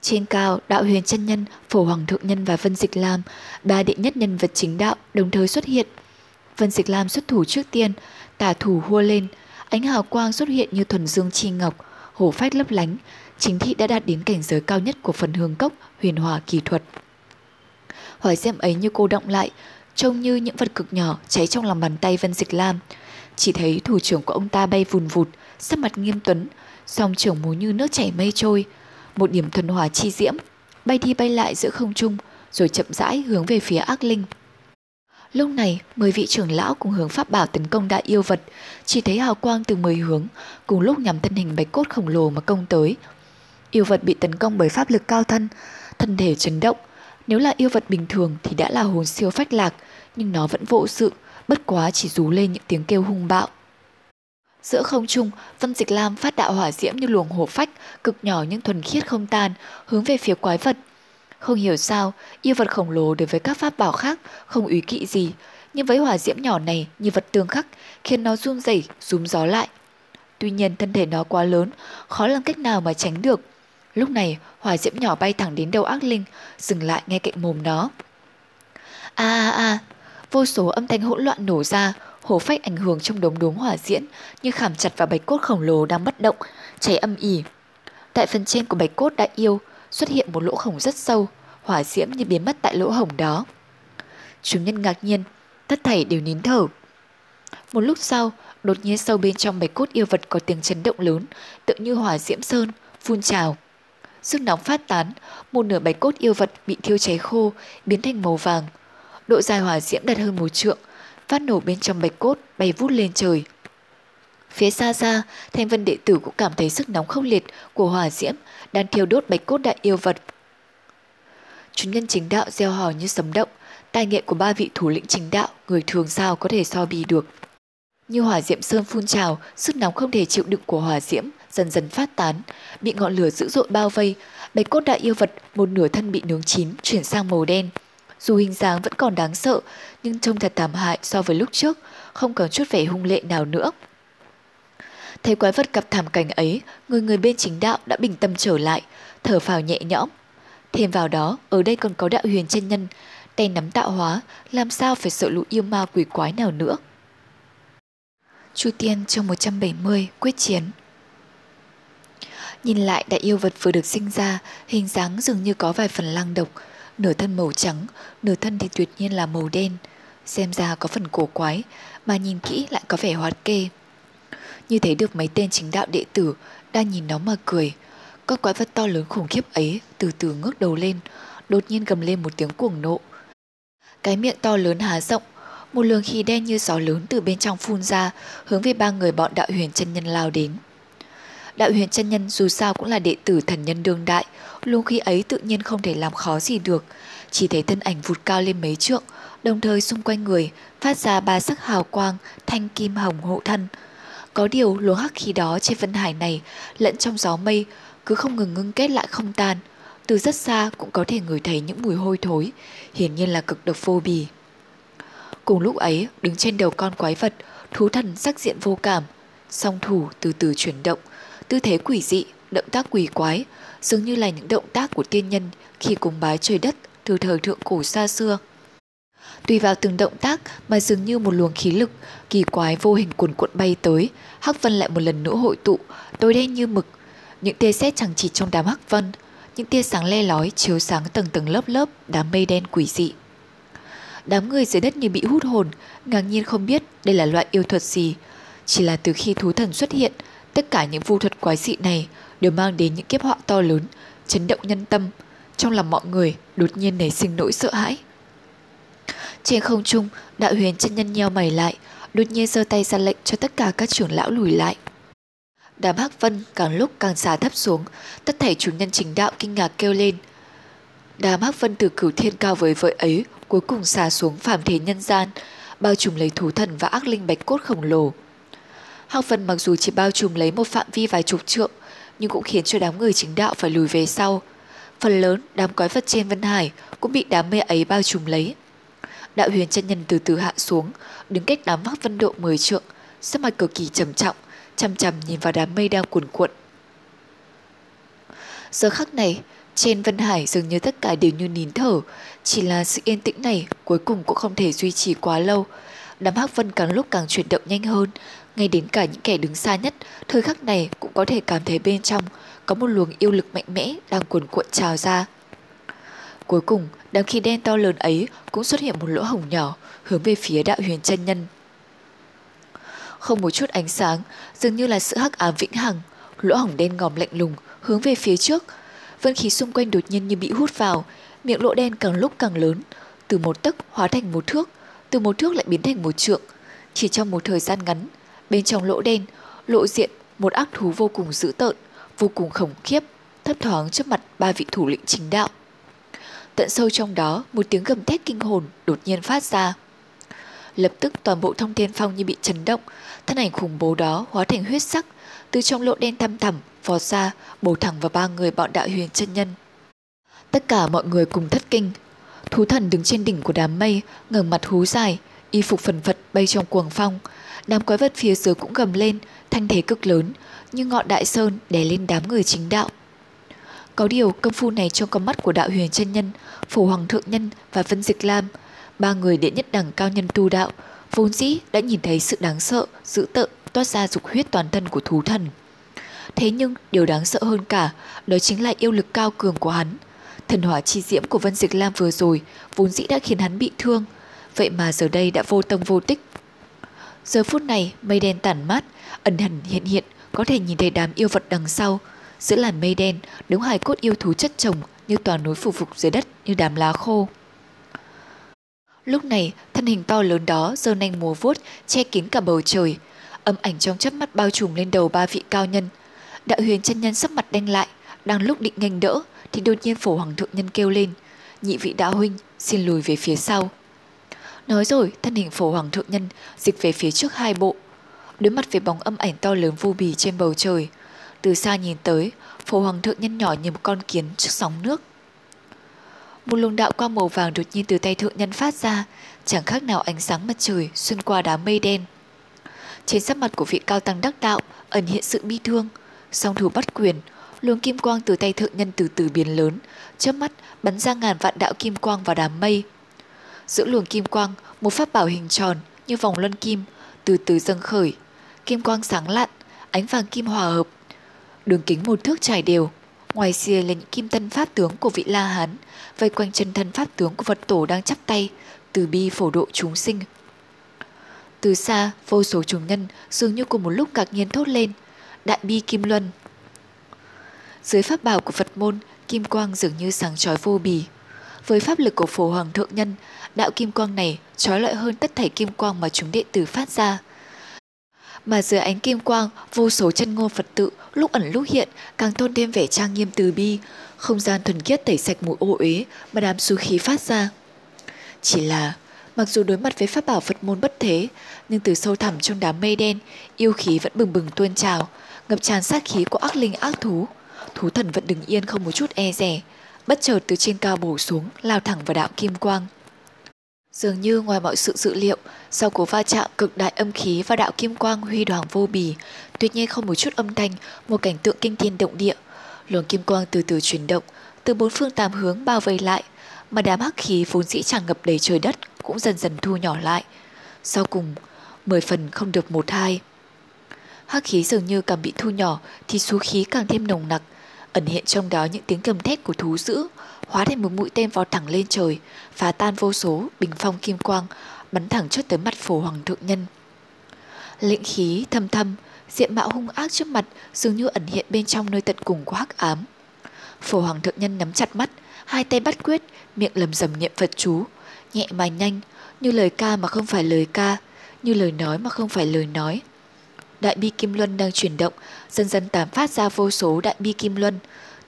Trên cao, đạo huyền chân nhân, phổ hoàng thượng nhân và Vân Dịch Lam, ba đệ nhất nhân vật chính đạo đồng thời xuất hiện. Vân Dịch Lam xuất thủ trước tiên, tả thủ hua lên, ánh hào quang xuất hiện như thuần dương chi ngọc, hổ phách lấp lánh, chính thị đã đạt đến cảnh giới cao nhất của phần hương cốc huyền hòa kỳ thuật. Hỏi xem ấy như cô động lại, trông như những vật cực nhỏ cháy trong lòng bàn tay Vân Dịch Lam. Chỉ thấy thủ trưởng của ông ta bay vùn vụt, sắc mặt nghiêm tuấn, song trưởng múa như nước chảy mây trôi, một điểm thuần hòa chi diễm, bay đi bay lại giữa không trung, rồi chậm rãi hướng về phía ác linh. Lúc này, mười vị trưởng lão cùng hướng pháp bảo tấn công đại yêu vật, chỉ thấy hào quang từ mười hướng, cùng lúc nhằm thân hình bạch cốt khổng lồ mà công tới. Yêu vật bị tấn công bởi pháp lực cao thân, thân thể chấn động. Nếu là yêu vật bình thường thì đã là hồn siêu phách lạc, nhưng nó vẫn vô sự, bất quá chỉ rú lên những tiếng kêu hung bạo. Giữa không trung, Vân Dịch Lam phát đạo hỏa diễm như luồng hổ phách, cực nhỏ nhưng thuần khiết không tan, hướng về phía quái vật. Không hiểu sao, yêu vật khổng lồ đối với các pháp bảo khác không ý kỵ gì, nhưng với hỏa diễm nhỏ này như vật tương khắc, khiến nó run rẩy, rúm gió lại. Tuy nhiên thân thể nó quá lớn, khó làm cách nào mà tránh được. Lúc này, hỏa diễm nhỏ bay thẳng đến đầu ác linh, dừng lại ngay cạnh mồm nó. A a a, vô số âm thanh hỗn loạn nổ ra, hổ phách ảnh hưởng trong đống đốm hỏa diễm như khảm chặt vào bạch cốt khổng lồ đang bất động, cháy âm ỉ. Tại phần trên của bạch cốt đại yêu xuất hiện một lỗ hổng rất sâu, hỏa diễm như biến mất tại lỗ hổng đó. Chúng nhân ngạc nhiên, tất thảy đều nín thở. Một lúc sau, đột nhiên sâu bên trong bạch cốt yêu vật có tiếng chấn động lớn, tựa như hỏa diễm sơn, phun trào. Sức nóng phát tán, một nửa bạch cốt yêu vật bị thiêu cháy khô, biến thành màu vàng. Độ dài hỏa diễm đạt hơn một trượng, phát nổ bên trong bạch cốt bay vút lên trời. Phía xa xa, thanh vân đệ tử cũng cảm thấy sức nóng khốc liệt của hỏa diễm đang thiêu đốt bạch cốt đại yêu vật. Chúng nhân chính đạo gieo hò như sấm động, tài nghệ của ba vị thủ lĩnh chính đạo người thường sao có thể so bì được. Như hỏa diễm sơn phun trào, sức nóng không thể chịu đựng của hỏa diễm dần dần phát tán, bị ngọn lửa dữ dội bao vây, bạch cốt đại yêu vật một nửa thân bị nướng chín chuyển sang màu đen. Dù hình dáng vẫn còn đáng sợ, nhưng trông thật thảm hại so với lúc trước, không còn chút vẻ hung lệ nào nữa. Thấy quái vật gặp thảm cảnh ấy, người người bên chính đạo đã bình tâm trở lại, thở phào nhẹ nhõm. Thêm vào đó, ở đây còn có đạo huyền chân nhân, tay nắm tạo hóa, làm sao phải sợ lũ yêu ma quỷ quái nào nữa. Chu Tiên chương 170 quyết chiến Nhìn lại đại yêu vật vừa được sinh ra, hình dáng dường như có vài phần lăng độc, nửa thân màu trắng, nửa thân thì tuyệt nhiên là màu đen. Xem ra có phần cổ quái, mà nhìn kỹ lại có vẻ hoạt kê. Như thế được mấy tên chính đạo đệ tử đang nhìn nó mà cười. Con quái vật to lớn khủng khiếp ấy từ từ ngước đầu lên, đột nhiên gầm lên một tiếng cuồng nộ. Cái miệng to lớn há rộng, một luồng khí đen như gió lớn từ bên trong phun ra, hướng về ba người bọn đạo huyền chân nhân lao đến. Đạo huyền chân nhân dù sao cũng là đệ tử thần nhân đương đại, luôn khi ấy tự nhiên không thể làm khó gì được. Chỉ thấy thân ảnh vụt cao lên mấy trượng, đồng thời xung quanh người phát ra ba sắc hào quang, thanh kim hồng hộ thân. Có điều luồng hắc khí đó trên vân hải này lẫn trong gió mây cứ không ngừng ngưng kết lại không tan. Từ rất xa cũng có thể ngửi thấy những mùi hôi thối, hiển nhiên là cực độc vô bì. Cùng lúc ấy, đứng trên đầu con quái vật, thú thần sắc diện vô cảm, song thủ từ từ chuyển động, tư thế quỷ dị, động tác quỷ quái, dường như là những động tác của tiên nhân khi cúng bái trời đất từ thời thượng cổ xa xưa. Tùy vào từng động tác mà dường như một luồng khí lực kỳ quái vô hình cuồn cuộn bay tới, Hắc Vân lại một lần nữa hội tụ, tối đen như mực. Những tia sét chẳng chỉ trong đám Hắc Vân, những tia sáng le lói chiếu sáng tầng tầng lớp lớp đám mây đen quỷ dị. Đám người dưới đất như bị hút hồn, ngạc nhiên không biết đây là loại yêu thuật gì. Chỉ là từ khi thú thần xuất hiện, tất cả những vu thuật quái dị này đều mang đến những kiếp họa to lớn, chấn động nhân tâm. Trong lòng mọi người đột nhiên nảy sinh nỗi sợ hãi. Trên không trung, đạo huyền chân nhân nheo mày lại, đột nhiên giơ tay ra lệnh cho tất cả các trưởng lão lùi lại. Đám hắc vân càng lúc càng xả thấp xuống, tất thảy chủ nhân chính đạo kinh ngạc kêu lên. Đám hắc vân từ cửu thiên cao với vợi ấy cuối cùng xả xuống phàm thế nhân gian, bao trùm lấy thú thần và ác linh bạch cốt khổng lồ. Hắc vân mặc dù chỉ bao trùm lấy một phạm vi vài chục trượng, nhưng cũng khiến cho đám người chính đạo phải lùi về sau. Phần lớn đám quái vật trên Vân Hải cũng bị đám mê ấy bao trùm lấy. Đạo huyền chân nhân từ từ hạ xuống, đứng cách đám hắc vân độ 10 trượng, sắc mặt cực kỳ trầm trọng, chăm chăm nhìn vào đám mây đang cuồn cuộn. Giờ khắc này, trên Vân Hải dường như tất cả đều như nín thở, chỉ là sự yên tĩnh này cuối cùng cũng không thể duy trì quá lâu. Đám hắc vân càng lúc càng chuyển động nhanh hơn, ngay đến cả những kẻ đứng xa nhất, thời khắc này cũng có thể cảm thấy bên trong có một luồng yêu lực mạnh mẽ đang cuồn cuộn trào ra. Cuối cùng, đám khí đen to lớn ấy cũng xuất hiện một lỗ hổng nhỏ hướng về phía đạo huyền chân nhân. Không một chút ánh sáng, dường như là sự hắc ám vĩnh hằng, lỗ hổng đen ngòm lạnh lùng hướng về phía trước. Vân khí xung quanh đột nhiên như bị hút vào, miệng lỗ đen càng lúc càng lớn, từ một tấc hóa thành một thước, từ một thước lại biến thành một trượng. Chỉ trong một thời gian ngắn, bên trong lỗ đen lộ diện một ác thú vô cùng dữ tợn, vô cùng khủng khiếp, thấp thoáng trước mặt ba vị thủ lĩnh chính đạo. Tận sâu trong đó, một tiếng gầm thét kinh hồn đột nhiên phát ra. Lập tức toàn bộ thông thiên phong như bị chấn động, thân ảnh khủng bố đó hóa thành huyết sắc, từ trong lỗ đen thăm thẳm vọt ra, bổ thẳng vào ba người bọn đạo huyền chân nhân. Tất cả mọi người cùng thất kinh. Thú thần đứng trên đỉnh của đám mây, ngẩng mặt hú dài, y phục phần phật bay trong cuồng phong. Đám quái vật phía dưới cũng gầm lên, thanh thế cực lớn, như ngọn đại sơn đè lên đám người chính đạo. Có điều công phu này trong con mắt của đạo huyền chân nhân, phổ hoàng thượng nhân và vân dịch lam, ba người đệ nhất đẳng cao nhân tu đạo, vốn dĩ đã nhìn thấy sự đáng sợ, dữ tợn toát ra dục huyết toàn thân của thú thần. Thế nhưng điều đáng sợ hơn cả đó chính là yêu lực cao cường của hắn. Thần hỏa chi diễm của Vân Dịch Lam vừa rồi vốn dĩ đã khiến hắn bị thương, vậy mà giờ đây đã vô tông vô tích. Giờ phút này mây đen tản mát, ẩn hẳn hiện hiện có thể nhìn thấy đám yêu vật đằng sau. Giữa làn mây đen đứng hài cốt yêu thú chất chồng như toàn núi phủ phục dưới đất như đám lá khô. Lúc này, thân hình to lớn đó giơ nanh múa vuốt che kín cả bầu trời, âm ảnh trong chớp mắt bao trùm lên đầu ba vị cao nhân. Đạo huyền chân nhân sắp mặt đen lại, đang lúc định nghênh đỡ thì đột nhiên phổ hoàng thượng nhân kêu lên, nhị vị đạo huynh xin lùi về phía sau. Nói rồi, thân hình phổ hoàng thượng nhân dịch về phía trước hai bộ, đối mặt với bóng âm ảnh to lớn vô bì trên bầu trời. Từ xa nhìn tới, phổ hoàng thượng nhân nhỏ như một con kiến trước sóng nước. Một luồng đạo quang màu vàng đột nhiên từ tay thượng nhân phát ra, chẳng khác nào ánh sáng mặt trời xuyên qua đám mây đen. Trên sắc mặt của vị cao tăng đắc đạo ẩn hiện sự bi thương, song thủ bắt quyền, luồng kim quang từ tay thượng nhân từ từ biến lớn, chớp mắt bắn ra ngàn vạn đạo kim quang vào đám mây. Giữa luồng kim quang, một pháp bảo hình tròn như vòng luân kim từ từ dâng khởi, kim quang sáng lạn, ánh vàng kim hòa hợp. Đường kính một thước trải đều, ngoài xìa là những kim thân pháp tướng của vị La Hán, vây quanh chân thân pháp tướng của Phật tổ đang chắp tay, từ bi phổ độ chúng sinh. Từ xa, vô số chúng nhân dường như cùng một lúc ngạc nhiên thốt lên, đại bi kim luân. Dưới pháp bảo của Phật môn, kim quang dường như sáng chói vô bì. Với pháp lực của phổ hoàng thượng nhân, đạo kim quang này trói lợi hơn tất thảy kim quang mà chúng đệ tử phát ra. Mà dưới ánh kim quang, vô số chân ngôn Phật tự lúc ẩn lúc hiện càng tôn thêm vẻ trang nghiêm từ bi, không gian thuần khiết tẩy sạch mùi ô uế mà đám xú khí phát ra. Chỉ là, mặc dù đối mặt với pháp bảo Phật môn bất thế, nhưng từ sâu thẳm trong đám mây đen, yêu khí vẫn bừng bừng tuôn trào, ngập tràn sát khí của ác linh ác thú. Thú thần vẫn đứng yên không một chút e rẻ, bất chợt từ trên cao bổ xuống, lao thẳng vào đạo kim quang. Dường như ngoài mọi sự dự liệu, sau cú va chạm cực đại âm khí và đạo kim quang huy hoàng vô bì, tuyệt nhiên không một chút âm thanh, một cảnh tượng kinh thiên động địa. Luồng kim quang từ từ chuyển động, từ bốn phương tám hướng bao vây lại, mà đám hắc khí vốn dĩ tràn ngập đầy trời đất cũng dần dần thu nhỏ lại. Sau cùng, mười phần không được một hai. Hắc khí dường như càng bị thu nhỏ thì số khí càng thêm nồng nặc, ẩn hiện trong đó những tiếng cầm thét của thú dữ, hóa thành một mũi tên vào thẳng lên trời, phá tan vô số bình phong kim quang, bắn thẳng trước tới mặt phổ hoàng thượng nhân. Lĩnh khí thâm thâm, diện mạo hung ác trước mặt dường như ẩn hiện bên trong nơi tận cùng của hắc ám. Phổ hoàng thượng nhân nắm chặt mắt, hai tay bắt quyết, miệng lầm rầm niệm Phật chú, nhẹ mà nhanh, như lời ca mà không phải lời ca, như lời nói mà không phải lời nói. Đại bi kim luân đang chuyển động, dần dần tản phát ra vô số đại bi kim luân,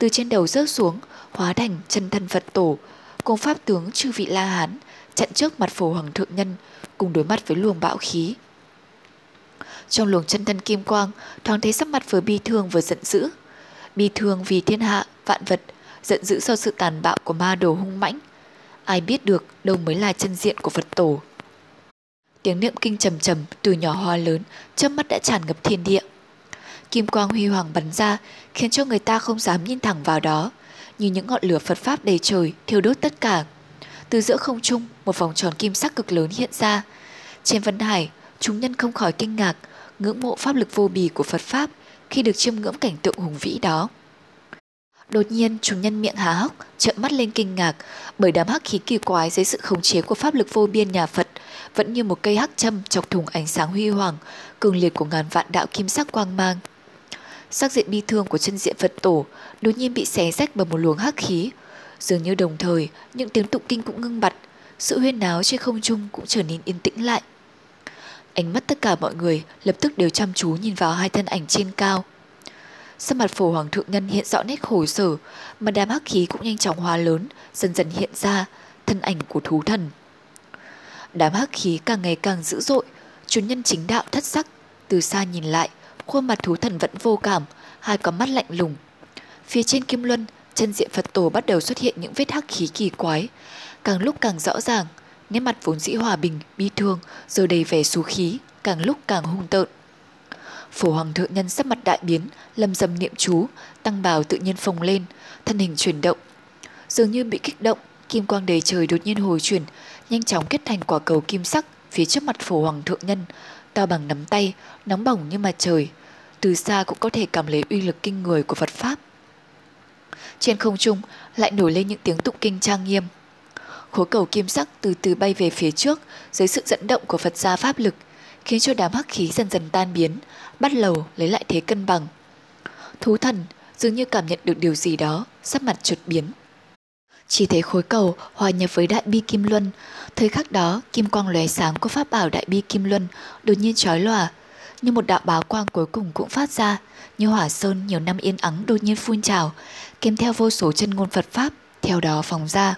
từ trên đầu rớt xuống, hóa thành chân thân Phật tổ, cùng pháp tướng chư vị La Hán, chặn trước mặt phổ hoàng thượng nhân, cùng đối mặt với luồng bạo khí. Trong luồng chân thân kim quang, thoáng thấy sắc mặt vừa bi thương vừa giận dữ. Bi thương vì thiên hạ, vạn vật, giận dữ do sự tàn bạo của ma đồ hung mãnh. Ai biết được đâu mới là chân diện của Phật tổ. Tiếng niệm kinh trầm trầm từ nhỏ hoa lớn, chớp mắt đã tràn ngập thiên địa. Kim quang huy hoàng bắn ra, khiến cho người ta không dám nhìn thẳng vào đó, như những ngọn lửa Phật Pháp đầy trời thiêu đốt tất cả. Từ giữa không trung, một vòng tròn kim sắc cực lớn hiện ra. Trên Vân Hải, chúng nhân không khỏi kinh ngạc, ngưỡng mộ pháp lực vô bì của Phật Pháp khi được chiêm ngưỡng cảnh tượng hùng vĩ đó. Đột nhiên, chúng nhân miệng há hốc, trợn mắt lên kinh ngạc, bởi đám hắc khí kỳ quái dưới sự khống chế của pháp lực vô biên nhà Phật, vẫn như một cây hắc châm chọc thùng ánh sáng huy hoàng, cường liệt của ngàn vạn đạo kim sắc quang mang. Sắc diện bi thương của chân diện Phật tổ đột nhiên bị xé rách bởi một luồng hắc khí. Dường như đồng thời, những tiếng tụng kinh cũng ngưng bặt, sự huyên náo trên không trung cũng trở nên yên tĩnh lại. Ánh mắt tất cả mọi người lập tức đều chăm chú nhìn vào hai thân ảnh trên cao. Sắc mặt phổ hoàng thượng nhân hiện rõ nét khổ sở, mà đám hắc khí cũng nhanh chóng hóa lớn, dần dần hiện ra, thân ảnh của thú thần. Đám hắc khí càng ngày càng dữ dội, chúng nhân chính đạo thất sắc, từ xa nhìn lại, khuôn mặt thú thần vẫn vô cảm, hai con mắt lạnh lùng. Phía trên kim luân, chân diện Phật tổ bắt đầu xuất hiện những vết hắc khí kỳ quái, càng lúc càng rõ ràng, nét mặt vốn dĩ hòa bình, bi thương, giờ đầy vẻ xú khí, càng lúc càng hung tợn. Phổ hoàng thượng nhân sắc mặt đại biến, lâm dầm niệm chú, tăng bào tự nhiên phồng lên, thân hình chuyển động. Dường như bị kích động, kim quang đầy trời đột nhiên hồi chuyển, nhanh chóng kết thành quả cầu kim sắc phía trước mặt phổ hoàng thượng nhân, to bằng nắm tay, nóng bỏng như mặt trời. Từ xa cũng có thể cảm lấy uy lực kinh người của Phật Pháp. Trên không trung lại nổi lên những tiếng tụng kinh trang nghiêm. Khối cầu kim sắc từ từ bay về phía trước dưới sự dẫn động của Phật gia pháp lực, khiến cho đám hắc khí dần dần tan biến, bắt đầu lấy lại thế cân bằng. Thú thần dường như cảm nhận được điều gì đó, sắc mặt chuột biến. Chỉ thấy khối cầu hòa nhập với đại bi kim luân, thời khắc đó kim quang lóe sáng của pháp bảo đại bi kim luân đột nhiên chói lòa, như một đạo báo quang cuối cùng cũng phát ra, như hỏa sơn nhiều năm yên ắng đột nhiên phun trào, kèm theo vô số chân ngôn Phật pháp theo đó phóng ra.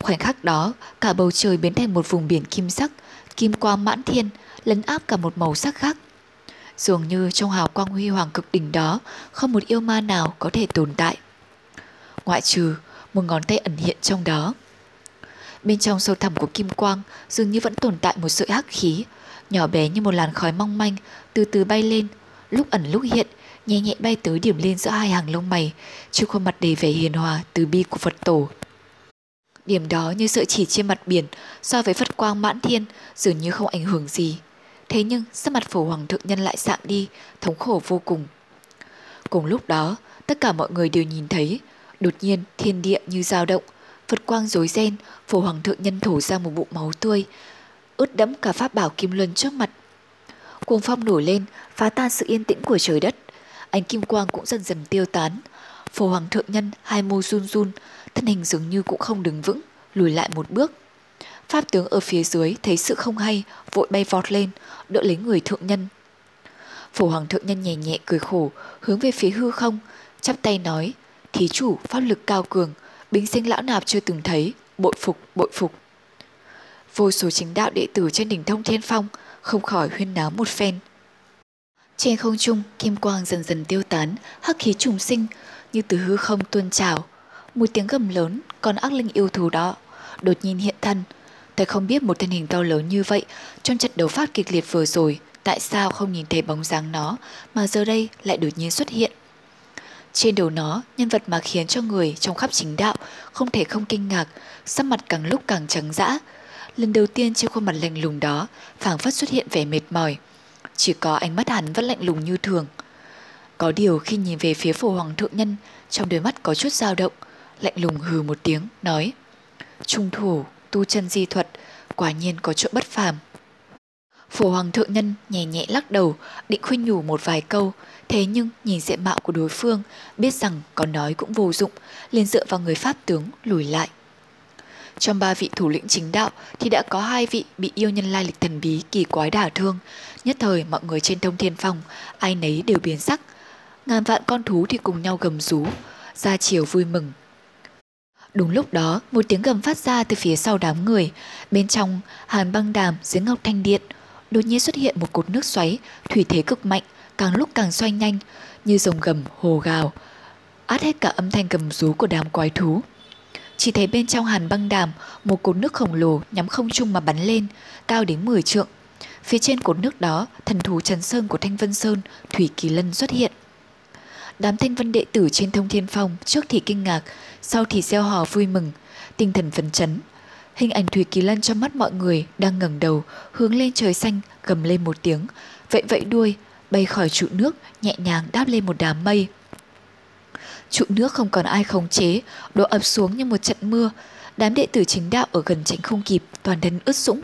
Khoảnh khắc đó, cả bầu trời biến thành một vùng biển kim sắc, kim quang mãn thiên, lấn áp cả một màu sắc khác. Dường như trong hào quang huy hoàng cực đỉnh đó, không một yêu ma nào có thể tồn tại. Ngoại trừ một ngón tay ẩn hiện trong đó. Bên trong sâu thẳm của kim quang dường như vẫn tồn tại một sợi hắc khí, nhỏ bé như một làn khói mong manh, từ từ bay lên, lúc ẩn lúc hiện, nhẹ nhẹ bay tới điểm lên giữa hai hàng lông mày, trước khuôn mặt đầy vẻ hiền hòa từ bi của Phật tổ. Điểm đó như sợi chỉ trên mặt biển so với Phật quang mãn thiên dường như không ảnh hưởng gì. Thế nhưng sắc mặt phổ hoàng thượng nhân lại sạm đi, thống khổ vô cùng. Cùng lúc đó, tất cả mọi người đều nhìn thấy, đột nhiên thiên địa như dao động, Phật quang rối ren, phổ hoàng thượng nhân thổ ra một bụng máu tươi, ướt đẫm cả pháp bảo kim luân trước mặt. Cuồng phong nổi lên, phá tan sự yên tĩnh của trời đất. Ánh kim quang cũng dần dần tiêu tán. Phổ hoàng thượng nhân hai môi run run, thân hình dường như cũng không đứng vững, lùi lại một bước. Pháp tướng ở phía dưới thấy sự không hay, vội bay vọt lên, đỡ lấy người thượng nhân. Phổ hoàng thượng nhân nhẹ nhẹ cười khổ, hướng về phía hư không, chắp tay nói, thí chủ pháp lực cao cường, bính sinh lão nạp chưa từng thấy, bội phục, bội phục. Vô số chính đạo đệ tử trên đỉnh thông thiên phong không khỏi huyên náo một phen. Trên không trung, kim quang dần dần tiêu tán, hắc khí trùng sinh, như từ hư không tuôn trào. Một tiếng gầm lớn, con ác linh yêu thú đó, đột nhiên hiện thân. Tôi không biết một thân hình to lớn như vậy, trong trận đấu phát kịch liệt vừa rồi, tại sao không nhìn thấy bóng dáng nó, mà giờ đây lại đột nhiên xuất hiện. Trên đầu nó, nhân vật mà khiến cho người trong khắp chính đạo không thể không kinh ngạc, sắc mặt càng lúc càng trắng dã. Lần đầu tiên trên khuôn mặt lạnh lùng đó, phảng phất xuất hiện vẻ mệt mỏi. Chỉ có ánh mắt hắn vẫn lạnh lùng như thường. Có điều khi nhìn về phía phổ hoàng thượng nhân, trong đôi mắt có chút dao động, lạnh lùng hừ một tiếng, nói Trung thủ, tu chân di thuật, quả nhiên có chỗ bất phàm. Phổ hoàng thượng nhân nhẹ nhẹ lắc đầu, định khuyên nhủ một vài câu, thế nhưng nhìn diện mạo của đối phương, biết rằng có nói cũng vô dụng, liền dựa vào người pháp tướng lùi lại. Trong ba vị thủ lĩnh chính đạo thì đã có hai vị bị yêu nhân lai lịch thần bí kỳ quái đả thương. Nhất thời mọi người trên thông thiên phòng ai nấy đều biến sắc. Ngàn vạn con thú thì cùng nhau gầm rú, ra chiều vui mừng. Đúng lúc đó, một tiếng gầm phát ra từ phía sau đám người. Bên trong, hàn băng đàm dưới ngọc thanh điện, đột nhiên xuất hiện một cột nước xoáy, thủy thế cực mạnh, càng lúc càng xoay nhanh, như rồng gầm hồ gào, át hết cả âm thanh gầm rú của đám quái thú. Chỉ thấy bên trong hàn băng đàm, một cột nước khổng lồ nhắm không trung mà bắn lên, cao đến 10 trượng. Phía trên cột nước đó, thần thú Trần Sơn của Thanh Vân Sơn, Thủy Kỳ Lân xuất hiện. Đám thanh vân đệ tử trên thông thiên phong trước thì kinh ngạc, sau thì gieo hò vui mừng, tinh thần phấn chấn. Hình ảnh Thủy Kỳ Lân trong mắt mọi người đang ngẩng đầu, hướng lên trời xanh, gầm lên một tiếng, vậy vậy đuôi, bay khỏi trụ nước, nhẹ nhàng đáp lên một đám mây. Trụ nước không còn ai khống chế, đổ ập xuống như một trận mưa. Đám đệ tử chính đạo ở gần tránh không kịp, toàn thân ướt sũng.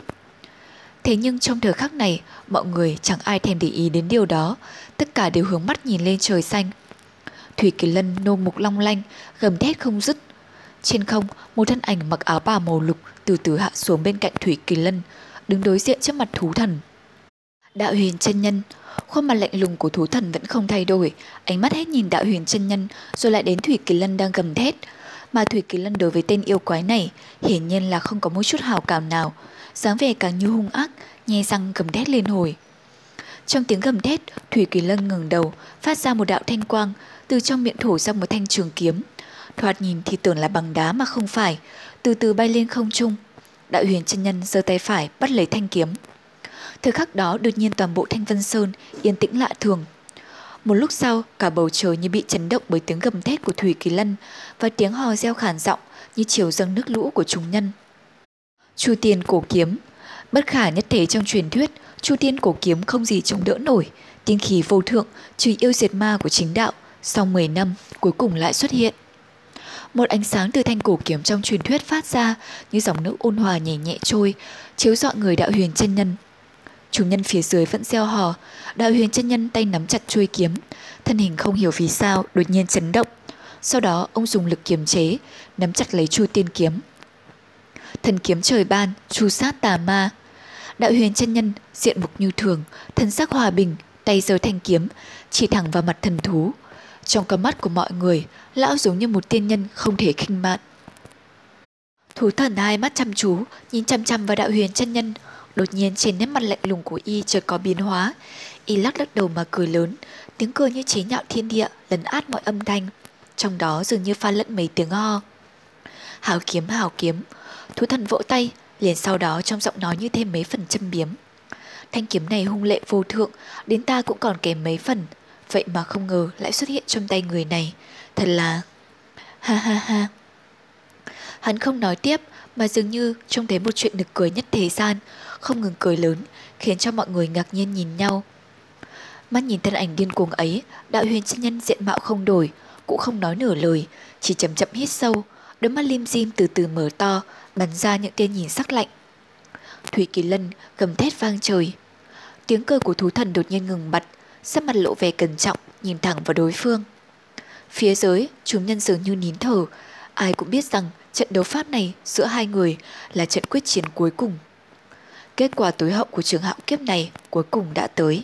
Thế nhưng trong thời khắc này, mọi người chẳng ai thèm để ý đến điều đó. Tất cả đều hướng mắt nhìn lên trời xanh. Thủy Kỳ Lân nô mục long lanh, gầm thét không dứt. Trên không, một thân ảnh mặc áo bà màu lục từ từ hạ xuống bên cạnh Thủy Kỳ Lân, đứng đối diện trước mặt thú thần. Đạo huyền chân nhân Khuôn mặt lạnh lùng của thú thần vẫn không thay đổi, Ánh mắt hết nhìn đạo huyền chân nhân, Rồi lại đến Thủy Kỳ Lân đang gầm thét. Mà Thủy Kỳ Lân đối với tên yêu quái này, Hiển nhiên là không có một chút hào cảm nào, dáng vẻ càng như hung ác, Nhe răng gầm thét lên hồi. Trong tiếng gầm thét, Thủy Kỳ Lân ngừng đầu, Phát ra một đạo thanh quang, Từ trong miệng thổ ra một thanh trường kiếm. Thoạt nhìn thì tưởng là bằng đá mà không phải, Từ từ bay lên không trung. Đạo huyền chân nhân giơ tay phải bắt lấy thanh kiếm. Thời khắc đó đột nhiên toàn bộ Thanh Vân Sơn yên tĩnh lạ thường. Một lúc sau, cả bầu trời như bị chấn động bởi tiếng gầm thét của Thủy Kỳ Lân và tiếng hò reo khản giọng như chiều dâng nước lũ của chúng nhân. Chu Tiên cổ kiếm Bất khả nhất thế trong truyền thuyết, Chu Tiên cổ kiếm không gì chống đỡ nổi, tiên khí vô thượng, trừ yêu diệt ma của chính đạo, sau 10 năm cuối cùng lại xuất hiện. Một ánh sáng từ thanh cổ kiếm trong truyền thuyết phát ra như dòng nước ôn hòa nhẹ nhẹ trôi, chiếu rọi người đạo huyền chân nhân Chủ nhân phía dưới vẫn gieo hò, đạo huyền chân nhân tay nắm chặt chuôi kiếm, thân hình không hiểu vì sao đột nhiên chấn động. Sau đó ông dùng lực kiềm chế, nắm chặt lấy chu tiên kiếm. Thần kiếm trời ban, chu sát tà ma. Đạo huyền chân nhân diện mục như thường, thân sắc hòa bình, tay giơ thanh kiếm, chỉ thẳng vào mặt thần thú. Trong con mắt của mọi người, lão giống như một tiên nhân không thể khinh mạn. Thú thần hai mắt chăm chú, nhìn chăm chăm vào đạo huyền chân nhân, Đột nhiên trên nét mặt lạnh lùng của y chợt có biến hóa. Y lắc lắc đầu mà cười lớn, tiếng cười như chế nhạo thiên địa, lấn át mọi âm thanh. Trong đó dường như pha lẫn mấy tiếng ho. Hào kiếm hào kiếm, thú thần vỗ tay, liền sau đó trong giọng nói như thêm mấy phần châm biếm. Thanh kiếm này hung lệ vô thượng, đến ta cũng còn kém mấy phần. Vậy mà không ngờ lại xuất hiện trong tay người này. Thật là... Ha ha ha. Hắn không nói tiếp, mà dường như trông thấy một chuyện nực cười nhất thế gian, không ngừng cười lớn, khiến cho mọi người ngạc nhiên nhìn nhau. Mắt nhìn thân ảnh điên cuồng ấy, đạo huyền chân nhân diện mạo không đổi, cũng không nói nửa lời, chỉ chậm chậm hít sâu, đôi mắt lim dim từ từ mở to, bắn ra những tia nhìn sắc lạnh. Thủy Kỳ Lân gầm thét vang trời. Tiếng cười của thú thần đột nhiên ngừng bặt, sắc mặt lộ vẻ cẩn trọng, nhìn thẳng vào đối phương. Phía dưới, chúng nhân dường như nín thở, ai cũng biết rằng trận đấu pháp này giữa hai người là trận quyết chiến cuối cùng Kết quả tối hậu của trường hạo kiếp này cuối cùng đã tới.